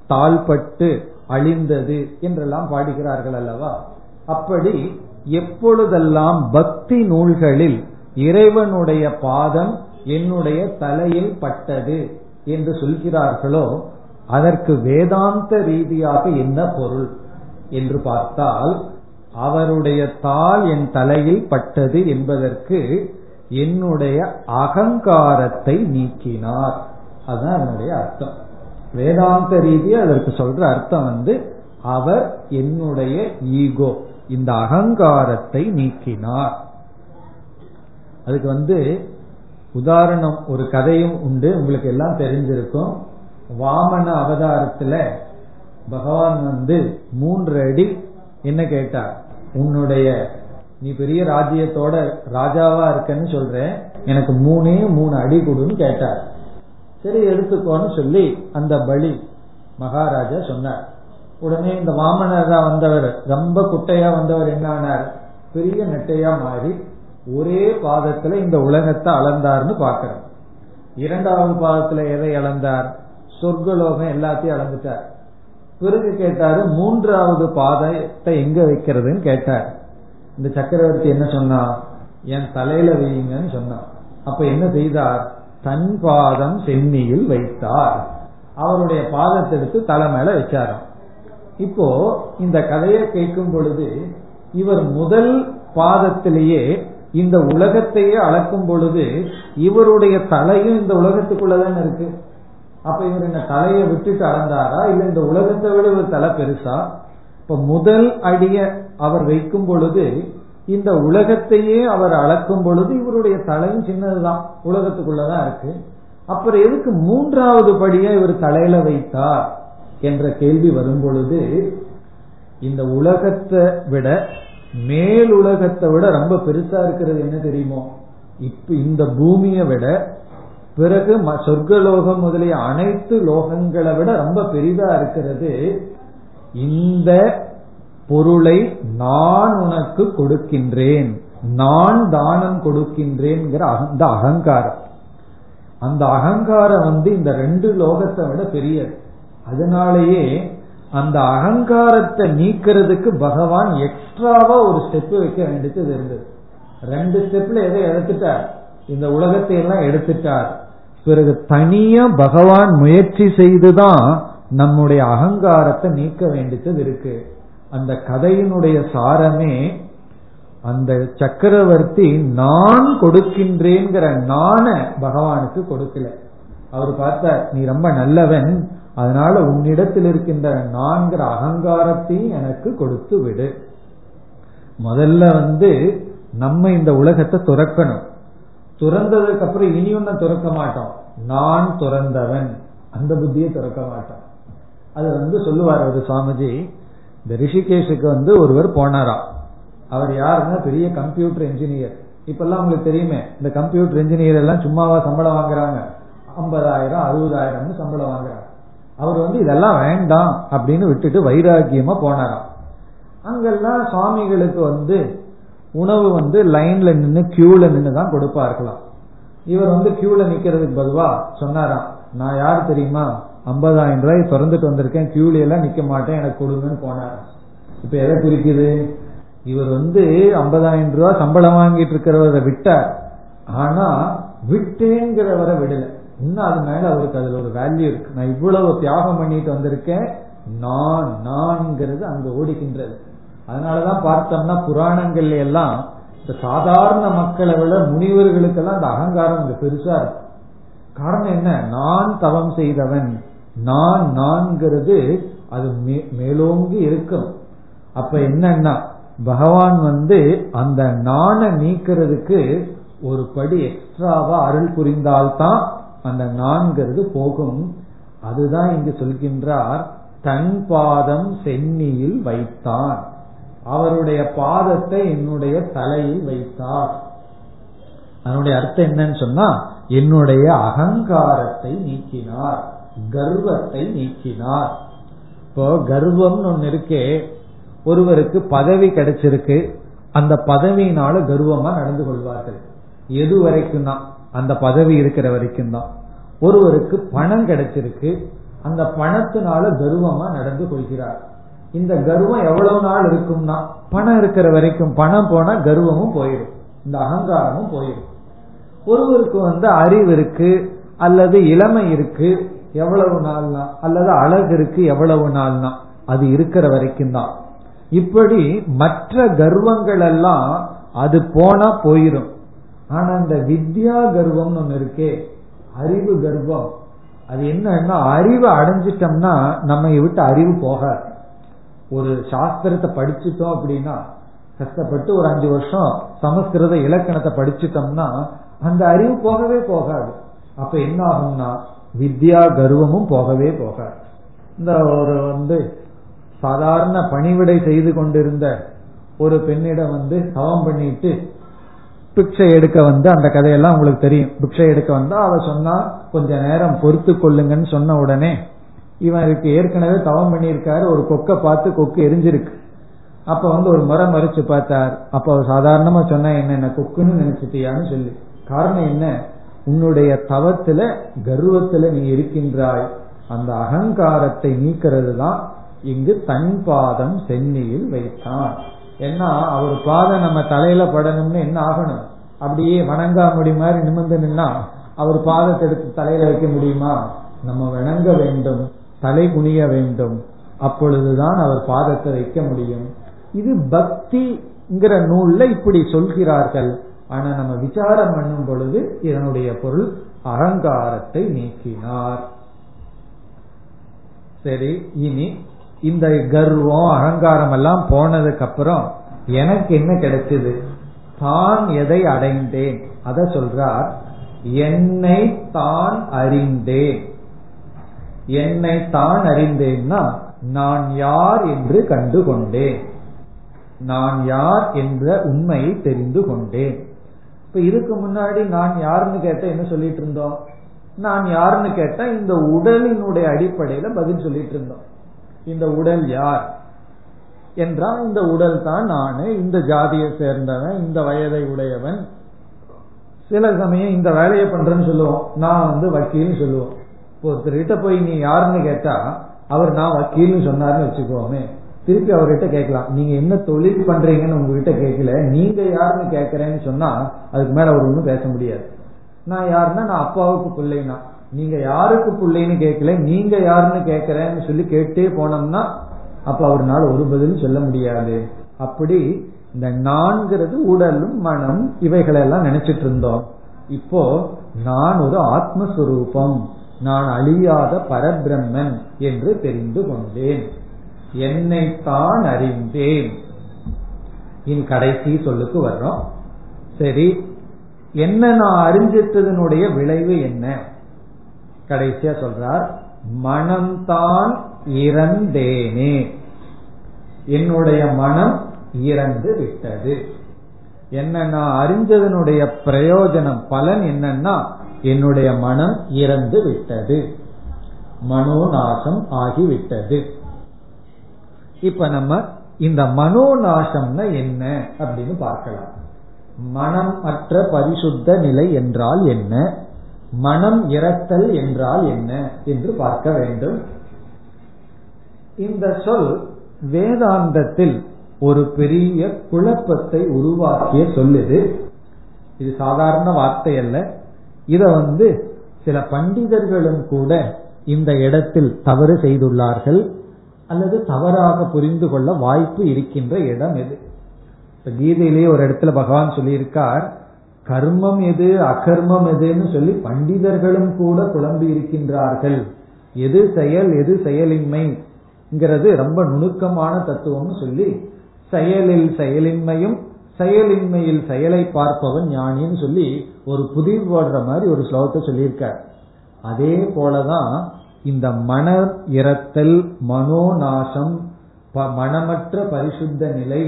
S2: தாழ்பட்டு அழிந்தது என்றெல்லாம் பாடுகிறார்கள் அல்லவா? அப்படி எப்பொழுதெல்லாம் பக்தி நூல்களில் இறைவனுடைய பாதம் என்னுடைய தலையில் பட்டது என்று சொல்கிறார்களோ அதற்கு வேதாந்த ரீதியாக என்ன பொருள் என்று பார்த்தால் அவருடைய தாள் என் தலையில் பட்டது என்பதற்கு என்னுடைய அகங்காரத்தை நீக்கினார். அதுதான் அதனுடைய அர்த்தம். வேதாந்த ரீதியா அதற்கு சொல்ற அர்த்தம் வந்து அவர் என்னுடைய ஈகோ இந்த அகங்காரத்தை நீக்கினார். அதுக்கு வந்து உதாரணம் ஒரு கதையும் உண்டு உங்களுக்கு எல்லாம் தெரிஞ்சிருக்கும். வாமன அவதாரத்துல பகவான் வந்து மூன்று அடி என்ன கேட்டார்? உன்னுடைய நீ பெரிய ராஜ்யத்தோட ராஜாவா இருக்கன்னு சொல்றேன். எனக்கு மூணே மூணு அடி கொடுன்னு கேட்டார். சரி எடுத்துக்கோன்னு சொல்லி அந்த பலி மகாராஜா சொன்னார். உடனே இந்த வாமனரா வந்தவர். ரொம்ப குட்டையா வந்தவர் என்ன ஆனார்? பெரிய நெட்டையா மாறி ஒரே பாதத்துல இந்த உலகத்தை அளந்தார்னு பாக்கிறோம் இரண்டாவது பாதத்துல எதை அளந்தார்? சொர்க்கலோகம் எல்லாத்தையும் அளந்துட்டார். பிறகு கேட்டாரு மூன்றாவது பாதத்தை எங்க வைக்கிறதுன்னு கேட்டார். இந்த சக்கரவர்த்தி என்ன சொன்னா என் தலையில வையுங்கன்னு சொன்னான் அப்ப என்ன செய்தார்? தன் பாதம் சென்னியில் வைத்தார். அவருடைய பாதத்தை எடுத்து தலை மேல வச்சாராம். இப்போ இந்த கதையை கேட்கும் பொழுது இவர் முதல் பாதத்திலேயே இந்த உலகத்தையே அளக்கும் பொழுது இவருடைய தலையும் இந்த உலகத்துக்குள்ளதான இருக்கு? அப்ப இவர் இந்த தலையை விட்டுட்டு அளந்தாரா? இல்ல இந்த உலகத்தை விட ஒரு தலை பெருசா? இப்ப முதல் அடிய அவர் வைக்கும் பொழுது இந்த உலகத்தையே அவர் அளக்கும் பொழுது இவருடைய தலையும் சின்னதுதான். உலகத்துக்குள்ளதான் இருக்கு. அப்புறம் எதுக்கு மூன்றாவது படியா இவர் தலையில வைத்தார்? என்ற கேள்வி வரும் பொழுது இந்த உலகத்தை விட மேல் உலகத்தை விட ரொம்ப பெருசா இருக்கிறது என்ன தெரியுமோ? இப்ப இந்த பூமியை விட பிறகு சொர்க்கலோகம் முதலிய அனைத்து லோகங்களை விட ரொம்ப பெரிதா இருக்கிறது இந்த பொருளை நான் உனக்கு கொடுக்கின்றேன். நான் தானம் கொடுக்கின்றேன்ங்கிற அந்த அகங்காரம். அந்த அகங்காரம் வந்து இந்த ரெண்டு லோகத்தை விட பெரியது. அதனாலேயே அந்த அகங்காரத்தை நீக்கிறதுக்கு பகவான் எக்ஸ்ட்ராவா ஒரு ஸ்டெப் வைக்க வேண்டியது இருந்தது. ரெண்டு ஸ்டெப்ல எதை எடுத்துட்டார்? இந்த உலகத்தை எல்லாம் எடுத்துட்டார். பிறகு தனியா பகவான் முயற்சி செய்துதான் நம்முடைய அகங்காரத்தை நீக்க வேண்டியது இருக்கு. அந்த கதையினுடைய சாரமே அந்த சக்கரவர்த்தி நான் கொடுக்கின்றேங்கிற நான பகவானுக்கு கொடுக்கல. அவர் பார்த்தார் நீ ரொம்ப நல்லவன். அதனால உன்னிடத்தில் இருக்கின்ற நான்கிற அகங்காரத்தையும் எனக்கு கொடுத்து விடு. முதல்ல வந்து நம்ம இந்த உலகத்தை துறக்கணும். துறந்ததுக்கு அப்புறம் இனி ஒன்னும் துறக்க மாட்டோம். நான் துறந்தவன். அந்த புத்தியை துறக்க மாட்டோம். அது வந்து சொல்லுவார் ஒரு சுவாமிஜி. இந்த ரிஷிகேஷுக்கு வந்து ஒருவர் போனாரா அவர் யாருன்னா பெரிய கம்ப்யூட்டர் இன்ஜினியர் இப்பெல்லாம் உங்களுக்கு தெரியுமே இந்த கம்ப்யூட்டர் இன்ஜினியர் எல்லாம் சும்மாவா சம்பளம் வாங்குறாங்க. ஐம்பதாயிரம் அறுபதாயிரம்னு சம்பளம் வாங்குறாரு. அவர் வந்து இதெல்லாம் வேண்டாம் அப்படின்னு விட்டுட்டு வைராக்கியமா போனாராம். அங்கெல்லாம் சுவாமிகளுக்கு வந்து உணவு வந்து லைன்ல நின்று கியூல நின்று தான் கொடுப்பார்களாம். இவர் வந்து கியூல நிக்கிறதுக்கு பதுவா சொன்னாராம் நான் யார் தெரியுமா? ஐம்பதாயிரம் ரூபாய் திறந்துட்டு வந்திருக்கேன் கியூல எல்லாம் நிக்க மாட்டேன் எனக்கு கொடுங்கன்னு போனாராம். இப்ப எதை குறிக்குது? இவர் வந்து ஐம்பதாயிரம் ரூபாய் சம்பளம் வாங்கிட்டு இருக்கிறவரை விட்டார். ஆனா விட்டேங்கிறவரை விடலை. இன்னும் அது மேல அவருக்கு அதுல ஒரு வேல்யூ இருக்கு. நான் இவ்வளவு தியாகம் பண்ணிட்டு வந்திருக்கேன். நான் நான்ங்கிறது அங்க ஓடிக்கின்றது. அதனாலதான் பார்த்தோம்னா புராணங்கள்ல எல்லாம் இந்த சாதாரண மக்களை விட முனிவர்களுக்கெல்லாம் இந்த அகங்காரம் இங்க பெருசா இருக்கு. காரணம் என்ன? நான் தவம் செய்தவன். நான் நான்கிறது அது மேலோங்கி இருக்கும் அப்ப என்னன்னா பகவான் வந்து அந்த நாண நீக்கிறதுக்கு ஒரு படி எக்ஸ்ட்ராவா அருள் புரிந்தால்தான் அந்த நான்கிறது போகும். அதுதான் இங்கு சொல்கின்றார் தன் பாதம் சென்னியில் வைத்தார். அவருடைய பாதத்தை என்னுடைய தலையில் வைத்தார். அதனுடைய அர்த்தம் என்னன்னு சொன்னா என்னுடைய அகங்காரத்தை நீக்கினார் கர்வத்தை நீக்கினார். இப்போ கர்வம்னு ஒன்னு இருக்கே ஒருவருக்கு பதவி கிடைச்சிருக்கு அந்த பதவியினால கர்வமா நடந்து கொள்வார்கள். எது வரைக்கும் தான் அந்த பதவி இருக்கிற வரைக்கும் தான். ஒருவருக்கு பணம் கிடைச்சிருக்கு அந்த பணத்தினால கர்வமா நடந்து கொள்கிறார். இந்த கர்வம் எவ்வளவு நாள் இருக்கும்னா பணம் இருக்கிற வரைக்கும் பணம் போனா கர்வமும் போயிடும் இந்த அகங்காரமும் போயிடும். ஒருவருக்கு வந்து அறிவு இருக்கு அல்லது இளமை இருக்கு எவ்வளவு நாள்னா அல்லது அழகு இருக்கு எவ்வளவு நாள்னா அது இருக்கிற வரைக்கும் தான். இப்படி மற்ற கர்வங்கள் எல்லாம் அது போனா போயிரும். ஆனா அந்த வித்யா கர்வம்னு ஒண்ணு இருக்கே அறிவு கர்வம். அது என்னன்னா அறிவு அடைஞ்சிட்டோம்னா நம்ம விட்டு அறிவு போகாது ஒரு சாஸ்திரத்தை படிச்சுட்டோம் அப்படின்னா கஷ்டப்பட்டு ஒரு அஞ்சு வருஷம் சமஸ்கிருத இலக்கணத்தை படிச்சுட்டோம்னா அந்த அறிவு போகவே போகாது. அப்ப என்ன ஆகும்னா வித்யா கர்வமும் போகவே போகாது. இந்த ஒரு வந்து சாதாரண பணிவிடை செய்து கொண்டிருந்த ஒரு பெண்ணிடம் வந்து தவம் பண்ணிட்டு பிக்ஷை எடுக்க வந்து அந்த கதையெல்லாம் உங்களுக்கு தெரியும். பிக்ஷை எடுக்க வந்தா அவ சொன்னா கொஞ்ச நேரம் பொறுத்து கொள்ளுங்கன்னு சொன்ன உடனே இவருக்கு ஏற்கனவே தவம் பண்ணியிருக்காரு ஒரு கொக்கை பார்த்து கொக்கு எரிஞ்சிருக்கு. அப்ப வந்து ஒரு முறை மறைச்சு பார்த்தார். அப்ப அவர் சாதாரணமா சொன்ன என்ன கொக்குன்னு நினைச்சிட்டியான்னு சொல்லி. காரணம் என்ன? உன்னுடைய தவத்துல கர்வத்துல நீ இருக்கின்றாய். அந்த அகங்காரத்தை நீக்கிறது தான் இங்கு தன் பாதம் சென்னியில் வைத்தான். ஏன்னா அவர் பாதம் நம்ம தலையில படணும்னு என்ன ஆகணும்? அப்படியே வணங்காமடி மாதிரி நிமிர்ந்து நின்னா அவர் பாதத்தை எடுத்து தலையில வைக்க முடியுமா? நம்ம வணங்க வேண்டும் தலை குனிய வேண்டும். அப்பொழுதுதான் அவர் பாதத்தை வைக்க முடியும். இது பக்திங்கிற நூல்ல இப்படி சொல்கிறார்கள். ஆனா நம்ம விசாரம் பண்ணும் பொழுது இதனுடைய பொருள் அகங்காரத்தை நீக்கினார். சரி இனி இந்த கர்வம் அகங்காரம் எல்லாம் போனதுக்கு அப்புறம் எனக்கு என்ன கிடைச்சது? தான் எதை அடைந்தேன். அத சொல்றார் என்னை தான் அறிந்தேன். என்னை தான் அறிந்தேன்னா நான் யார் என்று கண்டு கொண்டேன் நான் யார் என்ற உண்மையை தெரிந்து கொண்டேன். இப்ப இதுக்கு முன்னாடி நான் யாருன்னு கேட்ட என்ன சொல்லிட்டு இருந்தோம்? நான் யாருன்னு கேட்டா இந்த உடலினுடைய அடிப்படையில பதில் சொல்லிட்டு இருந்தோம். இந்த உடல் யார்? என்றால் இந்த உடல் தான் நானு இந்த ஜாதியை சேர்ந்தவன் இந்த வயதை உடையவன். சில சமயம் இந்த வேலையை பண்றேன்னு சொல்லுவோம். நான் வந்து வக்கீல்னு சொல்லுவோம். ஒருத்தர்கிட்ட போய் நீ யாருன்னு கேட்டா அவர் நான் வக்கீல்னு சொன்னார்னு வச்சுக்கோமே. திருப்பி அவர்கிட்ட கேட்கலாம். நீங்க என்ன தொழில் பண்றீங்கன்னு உங்ககிட்ட கேட்கல. நீங்க யாருன்னு கேட்கறேன்னு சொன்னா அதுக்கு மேல அவர் ஒன்றும் பேச முடியாது. நான் யாருன்னா நான் அப்பாவுக்கு பிள்ளைனா நீங்க யாருக்கு பிள்ளைன்னு கேட்கல நீங்க யாருன்னு கேட்கறேன்னு சொல்லி கேட்டே போனோம்னா அப்ப அவர்னால ஒரு பதிலும் சொல்ல முடியாது. அப்படி இந்த நான்கிறது உடலும் மனம் இவைகளை எல்லாம் நினைச்சிட்டு இருந்தோம். இப்போ நான் ஒரு ஆத்மஸ்வரூபம் நான் அழியாத பரபிரம்மன் என்று தெரிந்து கொண்டேன். என்னைத்தான் அறிந்தேன். என் கடைசி சொல்லுக்கு வர்றோம். சரி என்ன நான் அறிஞ்சிட்டதனுடைய விளைவு என்ன? கடைசியா சொல்றார் மனம்தான் இறந்தேனே. என்னுடைய மனம் இறந்து விட்டது. என்ன நான் அறிஞ்சதனுடைய பிரயோஜனம் பலன் என்னன்னா என்னுடைய மனம் இறந்து விட்டது. மனோநாசம் ஆகிவிட்டது. இப்ப நம்ம இந்த மனோநாசம்னா என்ன அப்படின்னு பார்க்கலாம். மனம் அற்ற பரிசுத்த நிலை என்றால் என்ன? மனம் இறத்தல் என்றால் என்ன என்று பார்க்க வேண்டும். இந்த சொல் வேதாந்தத்தில் ஒரு பெரிய குழப்பத்தை உருவாக்கிய சொல்லுது. இது சாதாரண வார்த்தை அல்ல. இத வந்து சில பண்டிதர்களும் கூட இந்த இடத்தில் தவறு செய்துள்ளார்கள். அல்லது தவறாக புரிந்து கொள்ள வாய்ப்பு இருக்கின்ற இடம் எது கீதையிலேயே ஒரு இடத்துல பகவான் சொல்லியிருக்கார் கர்மம் எது அகர்மம் எதுன்னு சொல்லி பண்டிதர்களும் கூட குழம்பி இருக்கின்றார்கள். எது செயல் எது செயலின்மைங்கிறது ரொம்ப நுணுக்கமான தத்துவம்னு சொல்லி செயலில் செயலின்மையும் செயலின்மையில் செயலை பார்ப்பவன் ஞானின்னு சொல்லி ஒரு புதிர் போடுற மாதிரி ஒரு ஸ்லோகத்தை சொல்லியிருக்கார். அதே போலதான் இந்த மன இறத்தல் மனோநாசம் மனமற்ற பரிசுத்த நிலை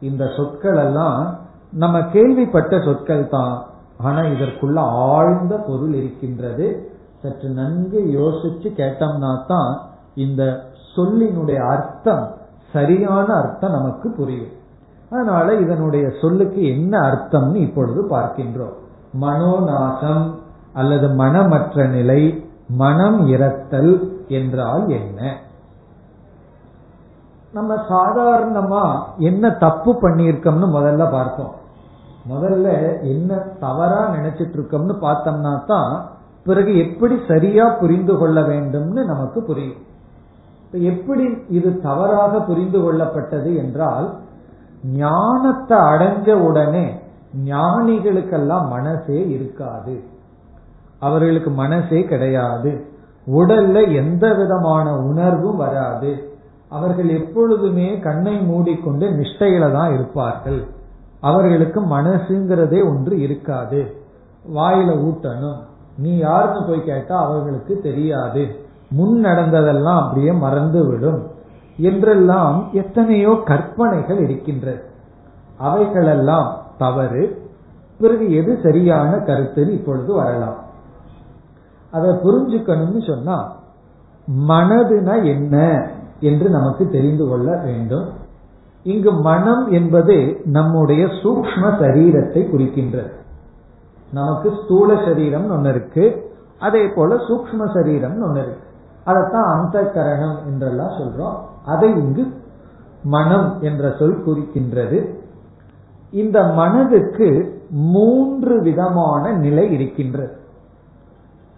S2: இந்த சொற்கள் எல்லாம் நம்ம கேள்விப்பட்ட சொற்கள் தான் ஆனா இதற்குள்ள ஆழ்ந்த பொருள் இருக்கின்றது. சற்று நன்கு யோசிச்சு கேட்டோம்னா தான் இந்த சொல்லினுடைய அர்த்தம் சரியான அர்த்தம் நமக்கு புரியும். அதனால இதனுடைய சொல்லுக்கு என்ன அர்த்தம்னு இப்பொழுது பார்க்கின்றோம். மனோநாசம் அல்லது மனமற்ற நிலை மனம் இறத்தல் என்றால் என்ன? நம்ம சாதாரணமா என்ன தப்பு பண்ணியிருக்கோம்னு முதல்ல பார்ப்போம். முதல்ல என்ன தவறா நினைச்சிட்டு இருக்கோம்னு பார்த்தோம்னா தான் பிறகு எப்படி சரியா புரிந்து கொள்ள வேண்டும்னு நமக்கு புரியும். எப்படி இது தவறாக புரிந்து கொள்ளப்பட்டது என்றால் ஞானத்தை அடைஞ்ச உடனே ஞானிகளுக்கெல்லாம் மனசே இருக்காது. அவர்களுக்கு மனசே கிடையாது. உடல்ல எந்த விதமான உணர்வும் வராது. அவர்கள் எப்பொழுதுமே கண்ணை மூடிக்கொண்டு நிஷ்டையில தான் இருப்பார்கள். அவர்களுக்கு மனசுங்கிறதே ஒன்று இருக்காது. வாயில ஊட்டணும். நீ யாருன்னு போய் கேட்டா அவர்களுக்கு தெரியாது. முன் நடந்ததெல்லாம் அப்படியே மறந்து விடும் என்றெல்லாம் எத்தனையோ கற்பனைகள் இருக்கின்றது அவைகளெல்லாம் தவறு. பிறகு எது சரியான கருத்துன்னு இப்பொழுது வரலாம். அதை புரிஞ்சுக்கணும்னு சொன்னா மனதுனா என்ன என்று நமக்கு தெரிந்து கொள்ள வேண்டும். இங்கு மனம் என்பது நம்முடைய சூக்ம சரீரத்தை குறிக்கின்றது. நமக்கு ஸ்தூல சரீரம் ஒன்னு இருக்கு. அதே போல சூக்ம சரீரம் ஒன்னு இருக்கு. அதைத்தான் அந்த கரணம் என்றெல்லாம் சொல்றோம். அதை இங்கு மனம் என்ற சொல் குறிக்கின்றது. இந்த மனதுக்கு மூன்று விதமான நிலை இருக்கின்றது.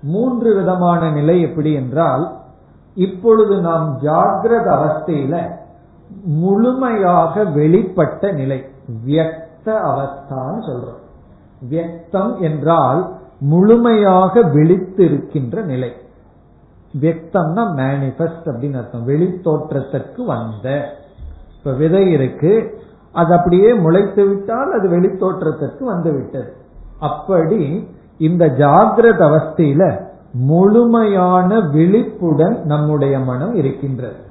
S2: மூன்று விதமான நிலை எப்படி என்றால் இப்பொழுது நாம் ஜாகிரத அவஸ்தையில முழுமையாக வெளிப்பட்ட நிலை. வியக்த அவஸ்தான்னு சொல்றோம். வியக்தம் என்றால் முழுமையாக வெளித்திருக்கின்ற நிலை. வியக்தம்னா மேனிபெஸ்ட் அப்படின்னு அர்த்தம். வெளித்தோற்றத்திற்கு வந்த. இப்ப விதை இருக்கு. அது அப்படியே முளைத்து விட்டால் அது வெளித்தோற்றத்திற்கு வந்து விட்டது. அப்படி இந்த ஜாகிரத அவஸ்தையில முழுமையான விழிப்புடன் நம்முடைய மனம் இருக்கின்றது.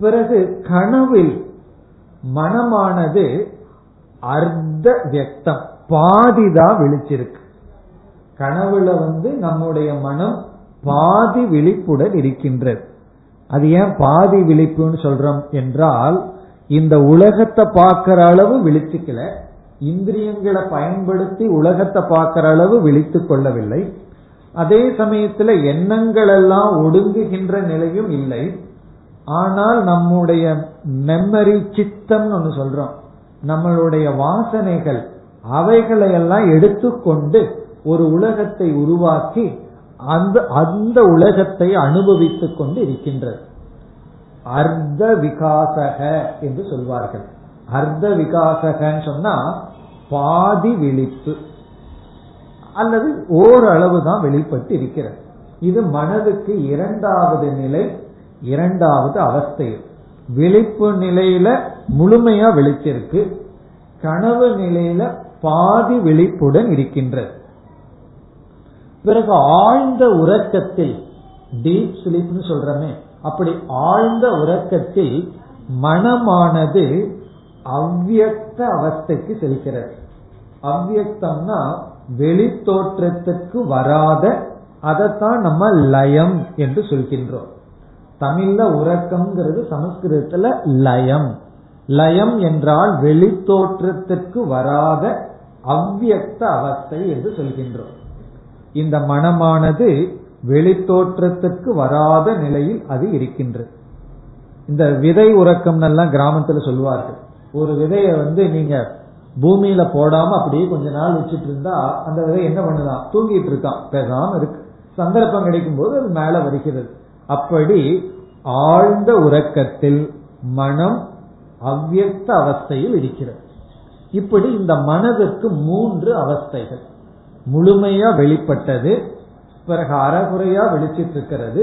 S2: பிறகு கனவில் மனமானது அர்த்த வியக்தம் பாதிதான் விழிச்சிருக்கு. கனவுல வந்து நம்முடைய மனம் பாதி விழிப்புடன் இருக்கின்றது. அது ஏன் பாதி விழிப்புன்னு சொல்றோம் என்றால் இந்த உலகத்தை பார்க்கிற அளவு விழிச்சுக்கல இந்திரியங்களை பயன்படுத்தி உலகத்தை பார்க்கிற அளவு விழித்து கொள்ளவில்லை. அதே சமயத்துல எண்ணங்கள் எல்லாம் ஒடுங்குகின்ற நிலையும் இல்லை. ஆனால் நம்முடைய மெமரி சித்தம்னு ஒன்று சொல்றோம். நம்மளுடைய வாசனைகள் அவைகளை எல்லாம் எடுத்துக்கொண்டு ஒரு உலகத்தை உருவாக்கி அந்த அந்த உலகத்தை அனுபவித்துக் கொண்டு இருக்கின்றது. அர்த்த விகாசக என்று சொல்வார்கள். அர்த்த விகாசகன்னு சொன்னா பாதி விழிப்பு அல்லது ஓரளவு தான் வெளிப்பட்டு இருக்கிறது இது மனதுக்கு இரண்டாவது நிலை இரண்டாவது அவஸ்தை. விழிப்பு நிலையில முழுமையா விழிச்சிருக்கு. கனவு நிலையில பாதி விழிப்புடன் இருக்கின்றது. பிறகு ஆழ்ந்த உறக்கத்தில் டீப் ஸ்லீப்னு சொல்றமே அப்படி ஆழ்ந்த உறக்கத்தில் மனமானது அவ்வியக்த அவஸ்தைக்கு செல்கிறது. அவ்வியக்தம்னா வெளித்தோற்றத்துக்கு வராத அதைத்தான் நம்ம லயம் என்று சொல்கின்றோம். தமிழ்ல உறக்கம்ங்கிறது சமஸ்கிருதத்துல லயம். லயம் என்றால் வெளித்தோற்றத்திற்கு வராத அவ்வியக்த அவஸ்தை என்று சொல்கின்றோம். இந்த மனமானது வெளித்தோற்றத்திற்கு வராத நிலையில் அது இருக்கின்றது. இந்த விதை உறக்கம் எல்லாம் கிராமத்துல சொல்லுவார்கள். ஒரு விதைய வந்து நீங்க பூமியில போடாம அப்படியே கொஞ்ச நாள் வச்சுட்டு இருந்தா அந்த விதை என்ன பண்ணுதான்? தூங்கிட்டு இருக்கான். பேசாம இருக்கு. சந்தர்ப்பம் கிடைக்கும் போது அது மேல வருகிறது. அப்படி ஆழ்ந்த உறக்கத்தில் மனம் அவ்வியக்த அவஸ்தையில் இருக்கிறது. இப்படி இந்த மனதுக்கு மூன்று அவஸ்தைகள். முழுமையா வெளிப்பட்டது பிறகு அறகுறையா வெளிச்சிட்டு இருக்கிறது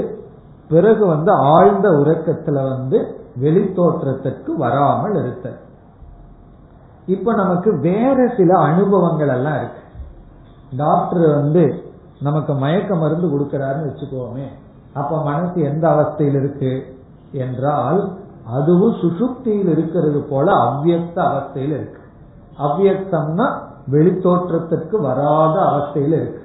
S2: பிறகு வந்து ஆழ்ந்த உறக்கத்துல வந்து வெளித்தோற்றத்திற்கு வராமல் இருத்தல். இப்ப நமக்கு வேற சில அனுபவங்கள் எல்லாம் இருக்கு. டாக்டர் வந்து நமக்கு மயக்க மருந்து கொடுக்கிறாருன்னு வச்சுக்கோமே. அப்ப மனசு எந்த அவஸ்தையில் இருக்கு என்றால் அதுவும் சுசுப்தியில் இருக்கிறது போல அவ்வியக்த அவஸ்தையில் இருக்கு. அவ்வியக்தம்னா வெளித்தோற்றத்திற்கு வராத அவஸ்தையில் இருக்கு.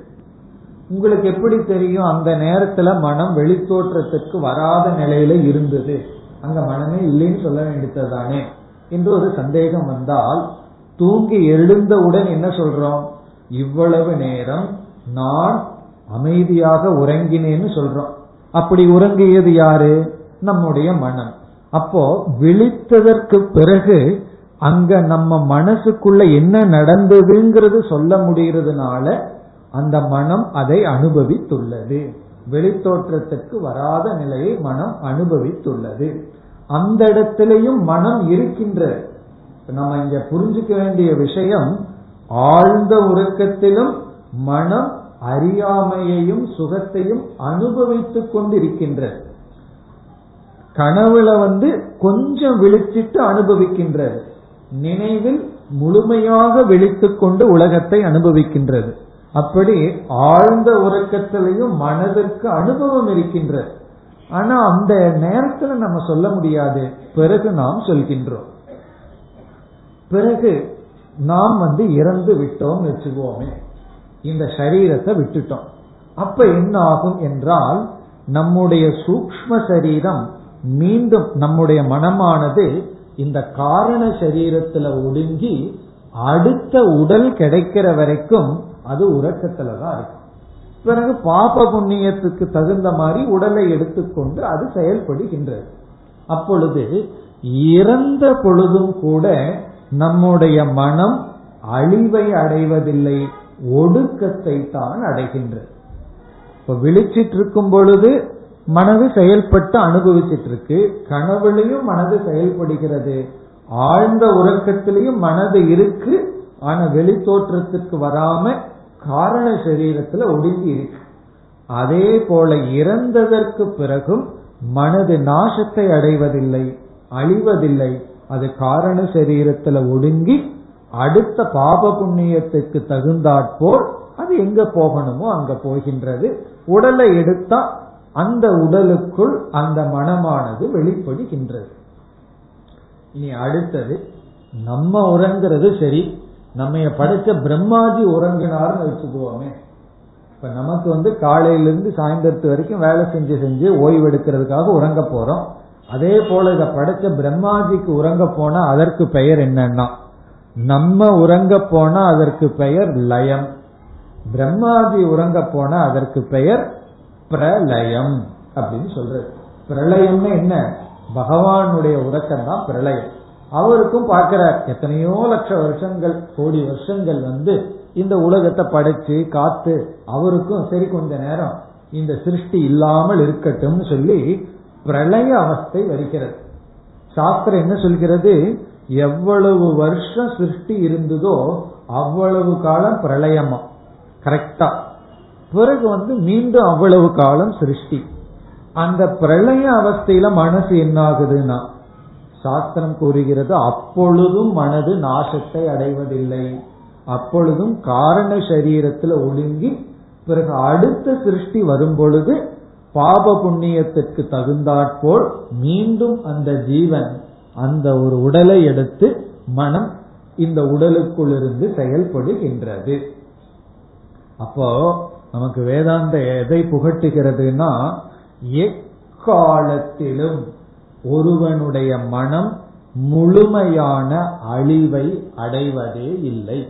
S2: உங்களுக்கு எப்படி தெரியும்? அந்த நேரத்துல மனம் வெளித்தோற்றத்திற்கு வராத நிலையில இருந்தது. அங்க மனமே இல்லைன்னு சொல்ல வேண்டியது தானே என்று ஒரு சந்தேகம் வந்தால் தூங்கி எழுந்தவுடன் என்ன சொல்றோம்? இவ்வளவு நேரம் நான் அமைதியாக உறங்கினேன்னு சொல்றோம். அப்படி உறங்கியது யாரு? நம்முடைய மனம். அப்போ விழித்ததற்கு பிறகு அங்க நம்ம மனசுக்குள்ள என்ன நடந்ததுங்கிறது சொல்ல முடிகிறதுனால அந்த மனம் அதை அனுபவித்துள்ளது. வெளித்தோற்றத்துக்கு வராத நிலையை மனம் அனுபவித்துள்ளது. அந்த இடத்திலையும் மனம் இருக்கின்றது நம்ம இங்க புரிஞ்சுக்க வேண்டிய விஷயம் ஆழ்ந்த உறக்கத்திலும் மனம் அறியாமையையும் சுகத்தையும் அனுபவித்துக் கொண்டிருக்கின்றது கனவுல வந்து கொஞ்சம் விழிச்சிட்டு அனுபவிக்கின்றது நினைவில் முழுமையாக விழித்துக் கொண்டு உலகத்தை அனுபவிக்கின்றது அப்படி ஆழ்ந்த உறக்கத்திலையும் மனதிற்கு அனுபவம் இருக்கின்றது ஆனா அந்த நேரத்துல நம்ம சொல்ல முடியாது. பிறகு நாம் சொல்கின்றோம். பிறகு நாம் வந்து இறந்து விட்டோம் வச்சுக்குவோமே இந்த சரீரத்தை விட்டுட்டோம். அப்ப என்ன ஆகும் என்றால் நம்முடைய சூக்ம சரீரம் மீண்டும் நம்முடைய மனமானது இந்த காரண சரீரத்துல ஒடுங்கி அடுத்த உடல் கிடைக்கிற வரைக்கும் அது உறக்கத்துல தான் இருக்கும். பிறகு பாப புண்ணியத்துக்கு தகுந்த மாதிரி உடலை எடுத்துக்கொண்டு அது செயல்படுகின்றது. அப்பொழுது இறந்த பொழுதும் கூட நம்முடைய மனம் அழிவை அடைவதில்லை. ஒடுக்கத்தை தான் அடைகின்றது. இப்ப விழிச்சிட்டு இருக்கும் பொழுது மனது செயல்பட்டு அனுபவிச்சிட்டு இருக்கு கனவுலையும் மனது செயல்படுகிறது ஆழ்ந்த உறக்கத்திலையும் மனது இருக்கு ஆனா வெளி தோற்றத்துக்கு வராம காரண சரீரத்துல ஒடுங்கி இருக்கு. அதே போல இறந்ததற்கு பிறகும் மனது நாசத்தை அடைவதில்லை அழிவதில்லை அது காரண சரீரத்துல ஒடுங்கி அடுத்த பாப புண்ணியத்துக்கு தகுந்தாற்போல் அது எங்க போகணுமோ அங்க போகின்றது. உடலை எடுத்தா அந்த உடலுக்குள் அந்த மனமானது வெளிப்படுகின்றது. இனி அடுத்தது நம்ம உறங்குறது சரி. நம்ம படைச்ச பிரம்மாஜி உறங்கினார்னு வச்சுக்குவோமே இப்ப நமக்கு வந்து காலையிலிருந்து சாயந்தரத்து வரைக்கும் வேலை செஞ்சு செஞ்சு ஓய்வு எடுக்கிறதுக்காக உறங்க போறோம். அதே போல இதை படைச்ச பிரம்மாஜிக்கு உறங்க போனா அதற்கு பெயர் என்னன்னா நம்ம உறங்க போனா அதற்கு பெயர் லயம். பிரம்மாஜி உறங்க போனா அதற்கு பெயர் பிரலயம் அப்படின்னு சொல்றது. பிரளயம்னு என்ன? பகவானுடைய உறக்கம் தான் பிரளயம். அவருக்கும் பார்க்கிறார் எத்தனையோ லட்ச வருஷங்கள் கோடி வருஷங்கள் வந்து இந்த உலகத்தை படைச்சு காத்து அவருக்கும் சரி கொஞ்ச நேரம் இந்த சிருஷ்டி இல்லாமல் இருக்கட்டும் சொல்லி பிரளய அவஸ்தை வருகிறது சாஸ்திரம் என்ன சொல்கிறது? எவ்வளவு வருஷம் சிருஷ்டி இருந்ததோ அவ்வளவு காலம் பிரளயமா. கரெக்டா பிறகு வந்து மீண்டும் அவ்வளவு காலம் சிருஷ்டி. அந்த பிரளய அவஸ்தையில மனசு என்ன ஆகுதுன்னா சாஸ்திரம் கூறுகிறது அப்பொழுதும் மனது நாசத்தை அடைவதில்லை. அப்பொழுதும் காரண சரீரத்துல ஒழுங்கி பிறகு அடுத்த சிருஷ்டி வரும் பொழுது பாப புண்ணியத்திற்கு தகுந்தாற்போல் மீண்டும் அந்த ஜீவன் அந்த ஒரு உடலை எடுத்து மனம் இந்த உடலுக்குள் இருந்து செயல்படுகின்றது. அப்போ நமக்கு வேதாந்த எதை புகட்டுகிறதுனா எக்காலத்திலும் ஒருவனுடைய மனம் முழுமையான அழிவை அடைவதே இல்லை.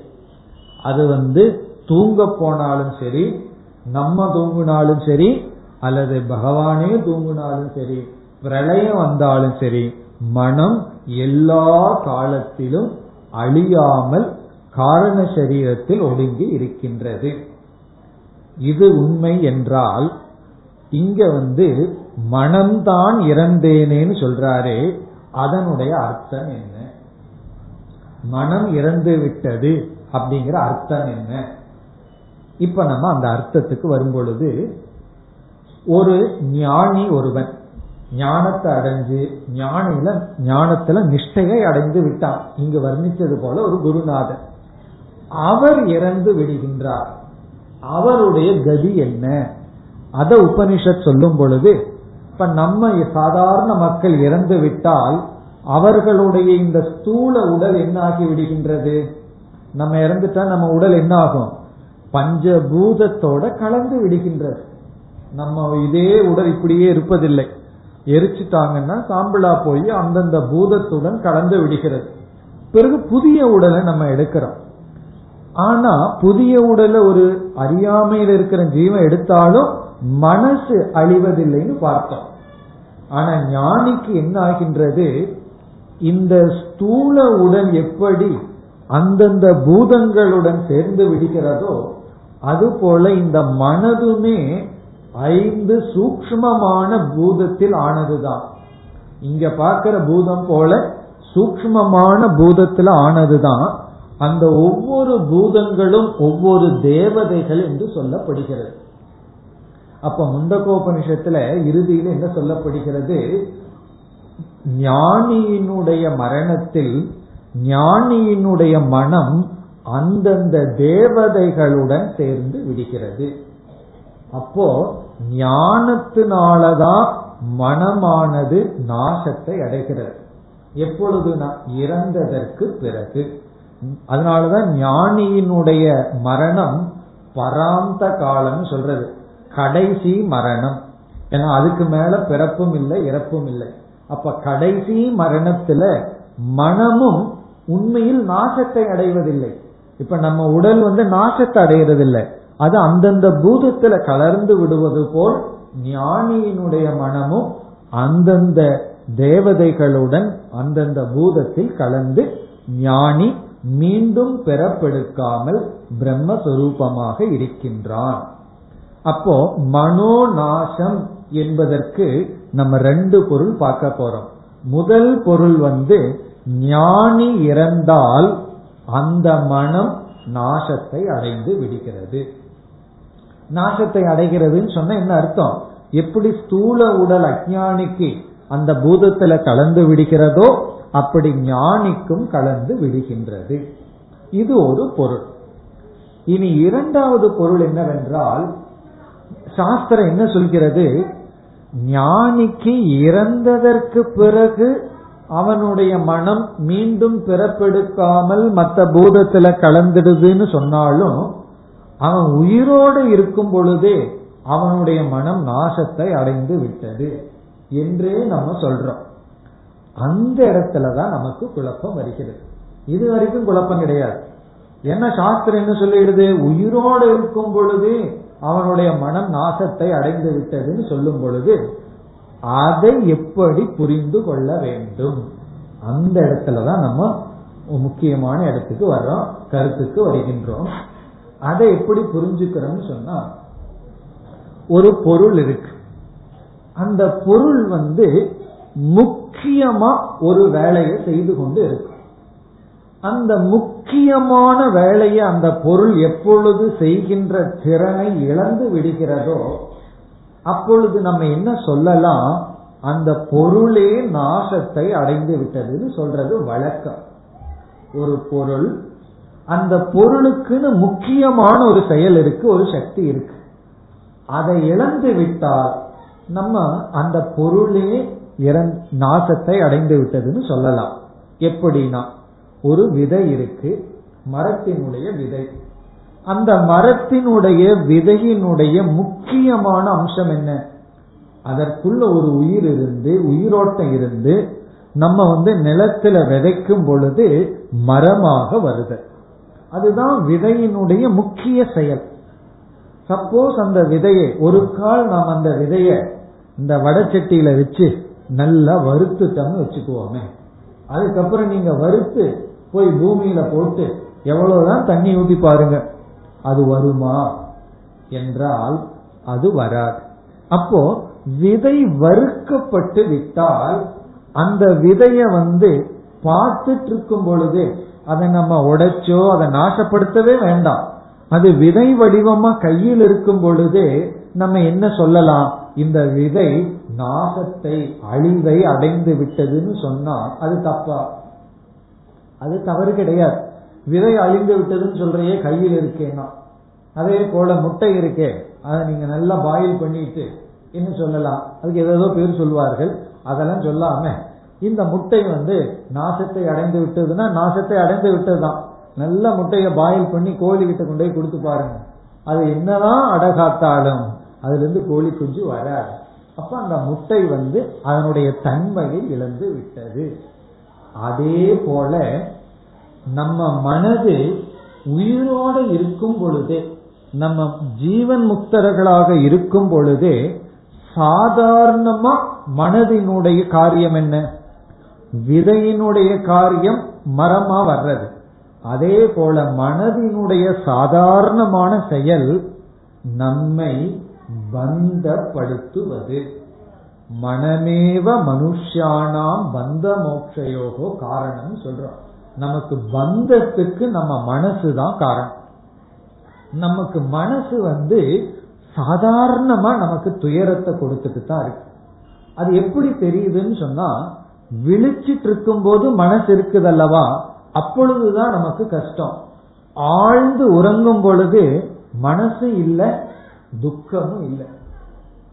S2: அது வந்து தூங்க போனாலும் சரி நம்ம தூங்கினாலும் சரி அல்லது பகவானே தூங்கினாலும் சரி பிரளயம் வந்தாலும் சரி மனம் எல்லா காலத்திலும் அழியாமல் காரண சரீரத்தில் ஒடுங்கி இருக்கின்றது. இது உண்மை என்றால் இங்க வந்து மனம்தான் இறந்தேனேன்னு சொல்றாரே அதனுடைய அர்த்தம் என்ன? மனம் இறந்து விட்டது அப்படிங்கிற அர்த்தம் என்ன? இப்ப நம்ம அந்த அர்த்தத்துக்கு வரும் பொழுது ஒரு ஞானி ஒருவன் ஞானத்தை அடைஞ்சு ஞானில ஞானத்துல நிஷ்டையை அடைந்து விட்டான் இங்கு வர்ணித்தது போல ஒரு குருநாதர். அவர் இறந்து விடுகின்றார். அவருடைய கதி என்ன? அத உபனிஷத் சொல்லும் பொழுது இப்ப நம்ம சாதாரண மக்கள் இறந்து விட்டால் அவர்களுடைய இந்த ஸ்தூல உடல் என்ன ஆகி விடுகின்றது? நம்ம இறந்துட்டா நம்ம உடல் என்ன ஆகும் பஞ்சபூதத்தோட கலந்து விடுகின்றது. நம்ம இதே உடல் இப்படியே இருப்பதில்லை. எரிச்சுட்டாங்கன்னா சாம்பிளா போய் அந்தந்த பூதத்துடன் கலந்து விடுகிறது. பிறகு புதிய உடலை நம்ம எடுக்கிறோம். ஆனா புதிய உடலை ஒரு அறியாமையில் இருக்கிற ஜீவன் எடுத்தாலும் மனசு அழிவதில்லைன்னு பார்த்தோம். ஆனா ஞானிக்கு என்ன ஆகின்றது? இந்த ஸ்தூல உடல் எப்படி அந்தந்த பூதங்களுடன் சேர்ந்து விடுகிறதோ அதுபோல இந்த மனதுமே ஐந்து சூக்மமான பூதத்தில் ஆனதுதான். இங்க பார்க்கிற பூதம் போல சூக்மமான பூதத்துல ஆனதுதான். அந்த ஒவ்வொரு பூதங்களும் ஒவ்வொரு தேவதைகள் என்று சொல்லப்படுகிறது. அப்ப முண்டகோபனிஷத்துல இறுதியில் என்ன சொல்லப்படுகிறது? ஞானியினுடைய மரணத்தில் ஞானியினுடைய மனம் அந்தந்த தேவதைகளுடன் சேர்ந்து விடுகிறது. அப்போ ஞானத்தினாலதான் மனமானது நாசத்தை அடைகிறது. எப்பொழுதுனா இறந்ததற்கு பிறகு. அதனாலதான் ஞானியினுடைய மரணம் பராந்த காலம் சொல்றது. கடைசி மரணம். ஏன்னா அதுக்கு மேல பிறப்பும் இல்லை இறப்பும் இல்லை. அப்ப கடைசி மரணத்துல மனமும் உண்மையில் நாசத்தை அடைவதில்லை. இப்ப நம்ம உடல் வந்து நாசத்தை அடைகிறதில்லை அது அந்தந்த பூதத்துல கலர்ந்து விடுவது போல் ஞானியினுடைய மனமும் அந்தந்த தேவதைகளுடன் அந்தந்த பூதத்தில் கலந்து ஞானி மீண்டும் பெறப்பெடுக்காமல் பிரம்மஸ்வரூபமாக இருக்கின்றான். அப்போ மனோநாசம் என்பதற்கு நம்ம ரெண்டு பொருள் பார்க்க போறோம். முதல் பொருள் வந்து ஞானி இறந்தால் அந்த மனம் நாசத்தை அடைந்து விடுகிறது. நாசத்தை அடைகிறதுன்னு சொன்ன என்ன அர்த்தம்? எப்படி ஸ்தூல உடல் அஜானிக்கு அந்த பூதத்துல கலந்து விடுகிறதோ அப்படி ஞானிக்கும் கலந்து விடுகின்றது. இது ஒரு பொருள். இனி இரண்டாவது பொருள் என்னவென்றால் சாஸ்திரம் என்ன சொல்கிறது? ஞானிக்கு இறந்ததற்கு பிறகு அவனுடைய மனம் மீண்டும் பிறப்பெடுக்காமல் மற்ற பூதத்துல கலந்துடுதுன்னு சொன்னாலும் அவன் உயிரோடு இருக்கும் பொழுதே அவனுடைய மனம் நாசத்தை அடைந்து விட்டது என்றே நம்ம சொல்றோம். அந்த இடத்துலதான் நமக்கு குழப்பம் வருகிறது. இது வரைக்கும் குழப்பம் கிடையாது. என்ன சாஸ்திரம் என்ன சொல்லிடுது உயிரோடு இருக்கும் பொழுது அவனுடைய மனம் நாசத்தை அடைந்து விட்டதுன்னு சொல்லும் பொழுது அதை எப்படி புரிந்து கொள்ள வேண்டும்? அந்த இடத்துலதான் நம்ம முக்கியமான இடத்துக்கு வர்றோம் கருத்துக்கு வருகின்றோம். அதை எப்படி புரிஞ்சுக்கிறோம்னு சொன்னா ஒரு பொருள் இருக்கு. அந்த பொருள் வந்து முக்கியமா ஒரு வேலையை செய்து கொண்டு இருக்கு. அந்த முக்கியமான வேலையை அந்த பொருள் எப்பொழுது செய்கின்ற திறனை இழந்து விடுகிறதோ அப்பொழுது நம்ம என்ன சொல்லலாம்? அந்த பொருளே நாசத்தை அடைந்து விட்டதுன்னு சொல்றது வழக்கம். ஒரு பொருள் அந்த பொருளுக்குன்னு முக்கியமான ஒரு செயல் இருக்கு ஒரு சக்தி இருக்கு. அதை இழந்து விட்டால் நம்ம அந்த பொருளே நாசத்தை அடைந்து விட்டதுன்னு சொல்லலாம். எப்படின்னா ஒரு விதை இருக்கு மரத்தினுடைய விதை. அந்த மரத்தினுடைய விதையினுடைய முக்கியமான அம்சம் என்ன? அதற்குள்ள ஒரு உயிர் இருந்து உயிரோட்டம் இருந்து நம்ம வந்து நிலத்துல விதைக்கும் பொழுது மரமாக வருது. அதுதான் விதையினுடைய முக்கிய செயல். சப்போஸ் அந்த விதையை ஒரு கால் நாம் அந்த விதைய இந்த வடச்சட்டியில வச்சு நல்லா வறுத்துட்டோம்னு வச்சுக்குவோமே. அதுக்கப்புறம் நீங்க வறுத்து போய் பூமியில போட்டு எவ்வளவுதான் தண்ணி ஊத்தி பாருங்க. அது வருமா? என்றால் அது வராது. அப்போ விதை வறுக்கப்பட்டு விட்டால் அந்த விதைய வந்து பார்த்துட்டு இருக்கும் பொழுது அதை நம்ம உடைச்சோ அதை நாசப்படுத்தவே வேண்டாம். அது விதை வடிவமா கையில் இருக்கும் பொழுதே நம்ம என்ன சொல்லலாம்? இந்த விதை நாசத்தை அழிவை அடைந்து விட்டதுன்னு சொன்னா அது தப்பா? அது தவறு கிடையாது. விதை அழிந்து விட்டதுன்னு சொல்றையே கையில் இருக்கேன்னா அதே போல முட்டை இருக்கே அதை நீங்க நல்லா பாயில் பண்ணிட்டு என்ன சொல்லலாம்? அதுக்கு ஏதோ பேர் சொல்வார்கள் அதெல்லாம் சொல்லாம இந்த முட்டை வந்து நாசத்தை அடைந்து விட்டதுன்னா நாசத்தை அடைந்து விட்டதுதான். நல்ல முட்டையை பாயில் பண்ணி கோழி கிட்ட கொண்டு போய் கொடுத்து பாருங்க. அது என்னதான் அடகாத்தாலும் அதுல இருந்து கோழி குஞ்சு வராது. அப்ப அந்த முட்டை வந்து அதனுடைய தன்மையை இழந்து விட்டது. அதே போல நம்ம மனது உயிரோடு இருக்கும் பொழுது நம்ம ஜீவன் முக்தர்களாக இருக்கும் பொழுது சாதாரணமா மனதினுடைய காரியம் என்ன? விதையினுடைய காரியம் மரமா வர்றது. அதே போல மனதினுடைய சாதாரணமான செயல் நம்மை பந்தப்படுத்துவது. மனமேவ மனுஷானாம் பந்த மோட்சயோகோ காரணம் சொல்றோம். நமக்கு பந்தத்துக்கு நம்ம மனசு தான் காரணம். நமக்கு மனசு வந்து சாதாரணமா நமக்கு துயரத்தை கொடுத்துட்டு தான் இருக்கு. அது எப்படி தெரியுதுன்னு சொன்னா விழிச்சிட்டு இருக்கும் போது மனசு இருக்குது அல்லவா அப்பொழுதுதான் நமக்கு கஷ்டம். ஆழ்ந்து உறங்கும் பொழுது மனசு இல்லை துக்கமும் இல்லை.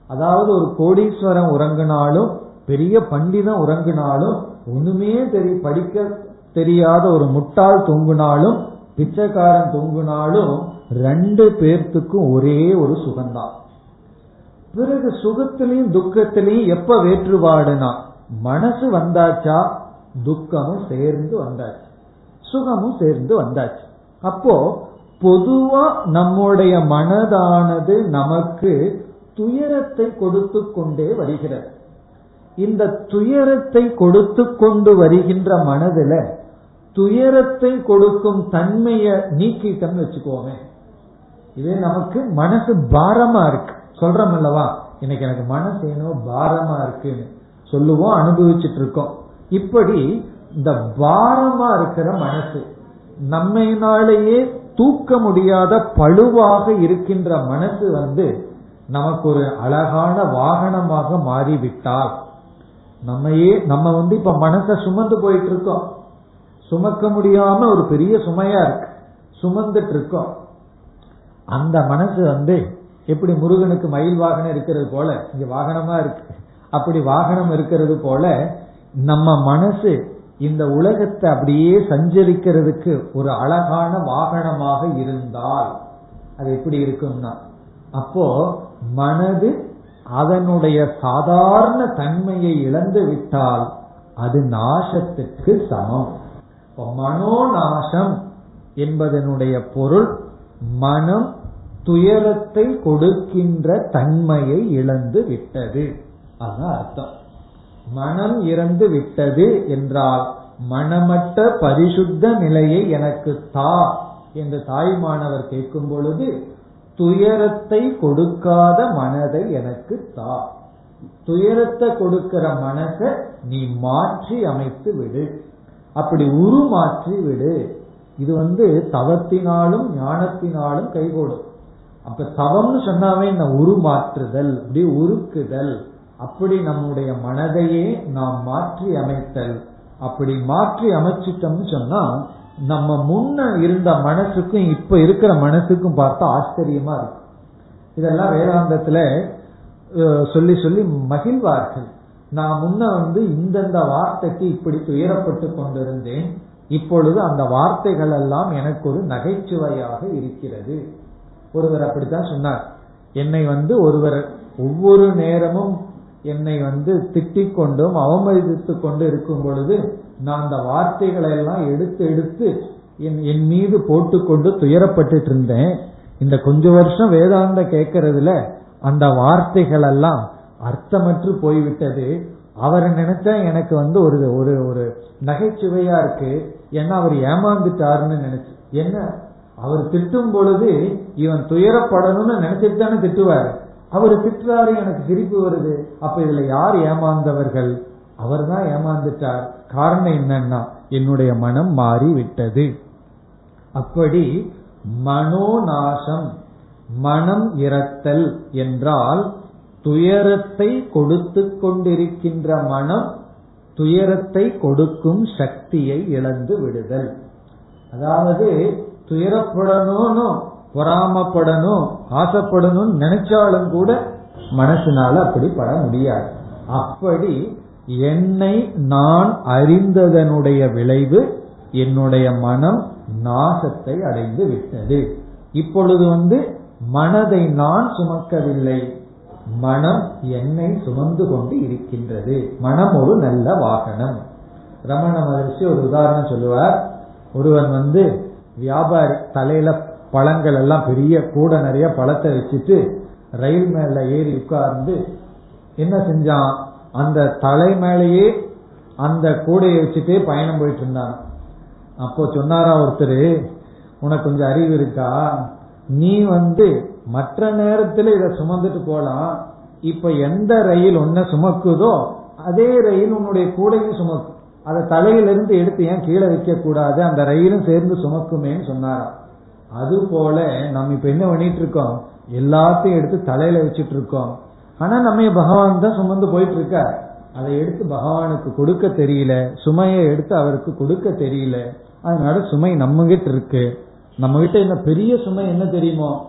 S2: அதாவது ஒரு கோடீஸ்வரன் உறங்கினாலும் பெரிய பண்டிதம் உறங்கினாலும் ஒண்ணுமே தெரிய படிக்க தெரியாத ஒரு முட்டாள் தொங்குனாலும் பிச்சைக்காரன் தொங்குனாலும் ரெண்டு பேர்த்துக்கும் ஒரே ஒரு சுகம்தான். பிறகு சுகத்திலையும் துக்கத்திலையும் எப்ப வேற்றுபாடுனா மனசு வந்தாச்சா? துக்கமும் சேர்ந்து வந்தாச்சு. சுகமும் சேர்ந்து வந்தாச்சு. அப்போ பொதுவா நம்முடைய மனதானது நமக்கு துயரத்தை கொடுத்து கொண்டே வருகிறது. இந்த துயரத்தை கொடுத்து கொண்டு வருகின்ற மனதுல துயரத்தை கொடுக்கும் தன்மையை நீக்கிட்டோம்னு வச்சுக்கோமே. இதே நமக்கு மனசு பாரமா இருக்கு. சொல்றோம் அல்லவா? இன்னைக்கு எனக்கு மனசு ஏனோ பாரமா இருக்குன்னு. சொல்லுவோம் அனுபவிச்சுட்டு இருக்கோம் இப்படி இந்த பாரமா இருக்கிற மனசு நம்மையினாலேயே தூக்க முடியாத பழுவாக இருக்கின்ற மனசு வந்து நமக்கு ஒரு அழகான வாகனமாக மாறிவிட்டால் நம்மையே நம்ம வந்து இப்ப மனசை சுமந்து போயிட்டு இருக்கோம் சுமக்க முடியாம ஒரு பெரிய சுமையா இருக்கு. சுமந்துட்டு இருக்கோம் அந்த மனசு வந்து எப்படி முருகனுக்கு மயில் வாகனம் இருக்கிறது போல இங்க வாகனமா இருக்கு. அப்படி வாகனம் இருக்கிறது போல நம்ம மனசு இந்த உலகத்தை அப்படியே சஞ்சரிக்கிறதுக்கு ஒரு அழகான வாகனமாக இருந்தால் அது எப்படி இருக்கும்னா அப்போ மனது அதனுடைய சாதாரண தன்மையை இழந்து விட்டால் அது நாசத்துக்கு சமம். மனோநாசம் என்பதனுடைய பொருள் மனம் துயரத்தை கொடுக்கின்ற தன்மையை இழந்து விட்டது. அதுதான் அர்த்தம். மனம் இறந்து விட்டது என்றால் மனமற்ற பரிசுத்த நிலையை எனக்கு தா என்று தாய்மானவர் கேட்கும் பொழுது துயரத்தை கொடுக்காத மனதை எனக்கு தா. துயரத்தை கொடுக்கிற மனசை நீ மாற்றி அமைத்து விடு. அப்படி உருமாற்றி விடு. இது வந்து தவத்தினாலும் ஞானத்தினாலும் கைகூடும் அப்ப தவம்னு சொன்னாவே இந்த உருமாற்றுதல் அப்படி உருக்குதல். அப்படி நம்முடைய மனதையே நாம் மாற்றி அமைத்தல். அப்படி மாற்றி அமைச்சிட்டோம்னு சொன்னா நம்ம முன்ன இருந்த மனசுக்கும் இப்ப இருக்கிற மனசுக்கும் பார்த்தா ஆச்சரியமா இருக்கும் இதெல்லாம் வேதாந்தத்துல சொல்லி சொல்லி மகிழ்வார்கள். நான் முன்ன வந்து இந்தந்த வார்த்தைக்கு இப்படி துயரப்பட்டு கொண்டிருந்தேன். இப்பொழுது அந்த வார்த்தைகள் எல்லாம் எனக்கு ஒரு நகைச்சுவையாக இருக்கிறது. ஒருவர் அப்படித்தான் சொன்னார். என்னை வந்து ஒருவர் ஒவ்வொரு நேரமும் என்னை வந்து திட்டிக் கொண்டும் அவமதித்து கொண்டு இருக்கும் பொழுது நான் அந்த வார்த்தைகளை எல்லாம் எடுத்து எடுத்து என் மீது போட்டுக்கொண்டு துயரப்பட்டு இருந்தேன். இந்த கொஞ்ச வருஷம் வேதாந்த கேட்கறதுல அந்த வார்த்தைகள் எல்லாம் அர்த்தமற்று போய்விட்டது. அவரை நினைச்சா எனக்கு வந்து ஒரு ஒரு ஒரு நகைச்சுவையா இருக்கு. ஏன்னா அவர் ஏமாந்துட்டாருன்னு நினைச்சு என்ன? அவர் திட்டும் பொழுது இவன் துயரப்படணும்னு நினைச்சிட்டு தானே திட்டுவாரு. அவர் திட்டுறாரு எனக்கு சிரிப்பு வருது. அப்ப இதுல யார் ஏமாந்தவர்கள்? அவர் தான் ஏமாந்துட்டார். காரணம் என்னன்னா என்னுடைய மனம் மாறி விட்டது அப்படி மனோநாசம் மனம் இறத்தல் என்றால் துயரத்தை கொடுத்து கொண்டிருக்கின்ற மனம் துயரத்தை கொடுக்கும் சக்தியை இழந்து விடுதல். அதாவது துயரப்படணும்னு பொறாமப்படணும் ஆசைப்படணும் நினைச்சாலும் கூட மனசுனால அப்படி பட முடியாது. அப்படி என்னை நான் அறிந்ததனுடைய விளைவு என்னுடைய மனம் நாசத்தை அடைந்து விட்டது. இப்பொழுது வந்து மனதை நான் சுமக்கவில்லை. மனம் என்னை சுமந்து கொண்டு இருக்கின்றது. மனம் ஒரு நல்ல வாகனம். ரமண மகர்ஷி ஒரு உதாரணம் சொல்லுவார். ஒருவன் வந்து வியாபாரி தலையில பழங்கள் எல்லாம் பெரிய கூட நிறைய பழத்தை வச்சுட்டு ரயில் மேல ஏறி உட்கார்ந்து என்ன செஞ்சான்? அந்த தலை மேலேயே அந்த கூடையை வச்சுட்டே பயணம் போயிட்டு இருந்தான். அப்போ சொன்னாரா ஒருத்தர் உனக்கு கொஞ்சம் அறிவு இருக்கா? நீ வந்து மற்ற நேரத்துல இதை சுமந்துட்டு போலாம். இப்ப எந்த ரயில் ஒன்ன சுமக்குதோ அதே ரயில் உன்னுடைய கூடையும் சுமக்கும். அதை தலையிலிருந்து எடுத்து ஏன் கீழே வைக்க கூடாது அந்த ரயிலும் சேர்ந்து சுமக்குமேன்னு சொன்னாராம். அது போல நம்ம இப்ப என்ன பண்ணிட்டு இருக்கோம்? எல்லாத்தையும் எடுத்து தலையில வச்சுட்டு இருக்கோம். ஆனா நம்ம பகவான் தான் சுமந்து போயிட்டு இருக்க? அதை எடுத்து பகவானுக்கு கொடுக்க தெரியல. சுமையை எடுத்து அவருக்கு கொடுக்க தெரியல. அதனால சுமை நம்ம கிட்ட இருக்கு. நம்ம கிட்ட என்ன பெரிய சுமை என்ன தெரியுமோ?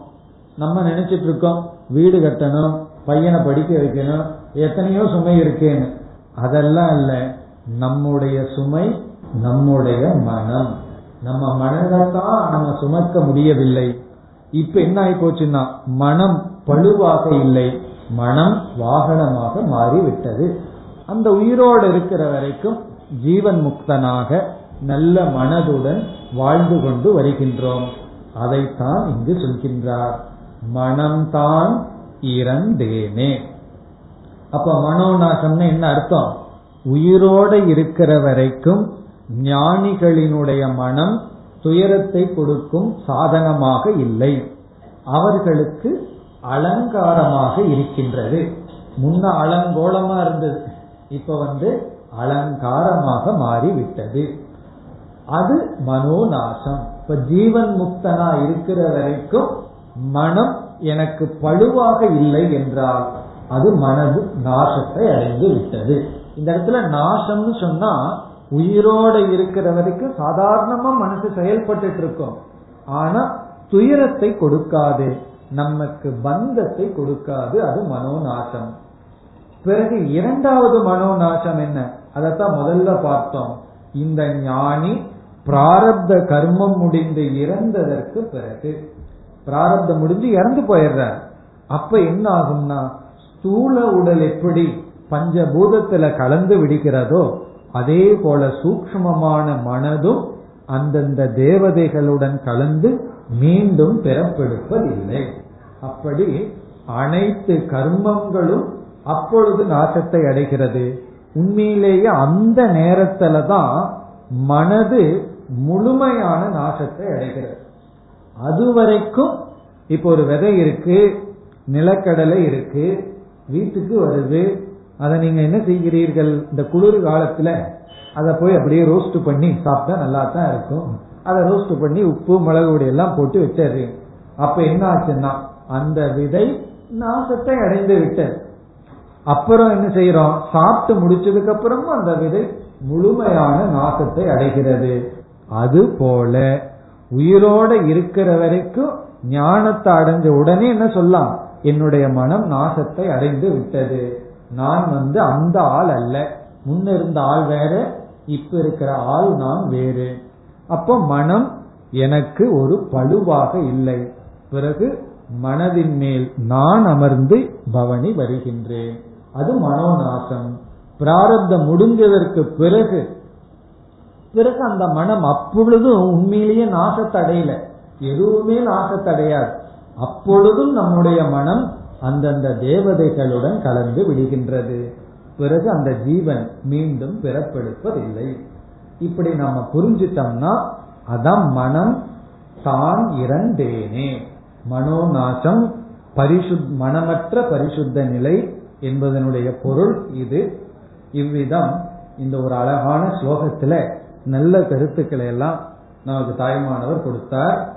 S2: நம்ம நினைச்சிட்டு இருக்கோம் வீடு கட்டணும் பையனை படிக்க வைக்கணும் எத்தனையோ சுமை இருக்கேன்னு. அதெல்லாம் இல்ல. நம்முடைய சுமை நம்முடைய மனம். நம்ம மனதைத்தான் நம்ம சுமக்க முடியவில்லை. இப்ப என்ன ஆகி போச்சுன்னா மனம் பழுவாக இல்லை. மனம் வாகனமாக மாறிவிட்டது. அந்த உயிரோடு இருக்கிற வரைக்கும் ஜீவன் முக்தனாக நல்ல மனதுடன் வாழ்ந்து கொண்டு வருகின்றோம். அதைத்தான் இங்கு சொல்கின்றார். மனம்தான் இறந்தேனே. அப்ப மனோநாசம்னு என்ன அர்த்தம்? உயிரோட இருக்கிற வரைக்கும் ஞானிகளினுடைய மனம் துயரத்தை கொடுக்கும் சாதனமாக இல்லை. அவர்களுக்கு அலங்காரமாக இருக்கின்றது. முன்ன அலங்கோலமா இருந்தது. இப்ப வந்து அலங்காரமாக மாறிவிட்டது. அது மனோநாசம். இப்ப ஜீவன் முக்தனா இருக்கிற வரைக்கும் மனம் எனக்கு பழுவாக இல்லை என்றால் அது மனது நாசத்தை அடைந்து விட்டது. இந்த இடத்துல நாசம்னு சொன்னா உயிரோட இருக்கிற வரைக்கும் சாதாரணமா மனசு செயல்பட்டு இருக்கோம் ஆனா துயரத்தை கொடுக்காது. நமக்கு பந்தத்தை கொடுக்காது. அது மனோநாசம். பிறகு இரண்டாவது மனோநாசம் என்ன? அதைத்தான் முதல்ல பார்த்தோம். இந்த ஞானி பிராரப்த கர்மம் முடிந்து இறந்ததற்கு பிறகு பிராரப்தம் முடிஞ்சு இறந்து போயிடுறார். அப்ப என்ன ஆகும்னா ஸ்தூல உடல் எப்படி பஞ்சபூதத்துல கலந்து விடுகிறதோ அதே போல சூக்மமான மனதும் அந்தந்த தேவதைகளுடன் கலந்து மீண்டும் பிறப்பெடுப்பதில்லை. அப்படி அனைத்து கர்மங்களும் அப்பொழுது நாசத்தை அடைகிறது. உண்மையிலேயே அந்த நேரத்துல தான் மனது முழுமையான நாசத்தை அடைகிறது. அதுவரைக்கும் இப்போ ஒரு விதை இருக்கு நிலக்கடலை இருக்கு வீட்டுக்கு வருது அதை நீங்க என்ன செய்கிறீர்கள்? இந்த குளிர் காலத்துல அதை போய் அப்படியே ரோஸ்ட் பண்ணி சாப்பிட்டா நல்லா தான் இருக்கும். அதை ரோஸ்ட் பண்ணி உப்பு மிளகு பொடி எல்லாம் போட்டு வச்சிடுறீங்க அப்ப என்ன ஆச்சுன்னா அந்த விதை நாசத்தை அடைந்து விட்டது அப்புறம் என்ன செய்யறோம் சாப்பிட்டு முடிச்சதுக்கு அப்புறமும் அந்த விதை முழுமையான நாசத்தை அடைகிறது. அது போல உயிரோட இருக்கிற வரைக்கும் ஞானத்தை அடைஞ்ச உடனே என்ன சொல்லலாம்? என்னுடைய மனம் நாசத்தை அடைந்து விட்டது. நான் வந்து அந்த ஆள் அல்ல. முன்ன இருந்த ஆள் வேற இப்ப இருக்கிற ஆள் நான் வேறு. அப்போ மனம் எனக்கு ஒரு பழுவாக இல்லை. பிறகு மனதின் மேல் நான் அமர்ந்து பவனி வருகின்றேன். அது மனோநாசம். பிராரப்தம் முடிஞ்சதற்கு பிறகு பிறகு அந்த மனம் அப்பொழுதும் உண்மையிலேயே நாசத்தடையல. எதுவுமே நாசத்தடையாது. அப்பொழுதும் நம்முடைய மனம் அந்தந்த தேவதைகளுடன் கலந்து விடுகின்றது. பிறகு அந்த ஜீவன் மீண்டும் பிறப்பெடுப்பதில்லை. இப்படி நாம புரிஞ்சிட்டோம்னா அதான் மனம் தான் இறந்தேனே மனோநாசம் பரிசுத் மனமற்ற பரிசுத்த நிலை என்பதனுடைய பொருள் இது. இவ்விதம் இந்த ஒரு அழகான ஸ்லோகத்துல நல்ல கருத்துக்களை எல்லாம் நமக்கு தாய்மானவர் கொடுத்தார்.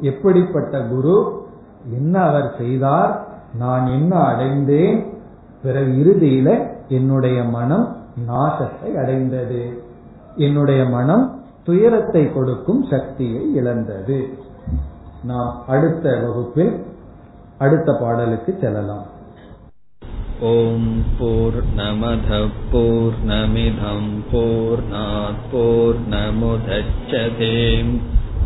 S2: எப்படிப்பட்ட குரு என்ன அவர் செய்தார் நான் என்ன அடைந்தேன்? பிறகு இறுதியில என்னுடைய மனம் நாசத்தை அடைந்தது. என்னுடைய மனம் துயரத்தை கொடுக்கும் சக்தியை இழந்தது.
S3: நாம் அடுத்த வகுப்பில் அடுத்த பாடலுக்கு செல்லலாம்.
S2: ஓம் போர் நமத போர் நமிதம் போர் நமுதச்சதேம்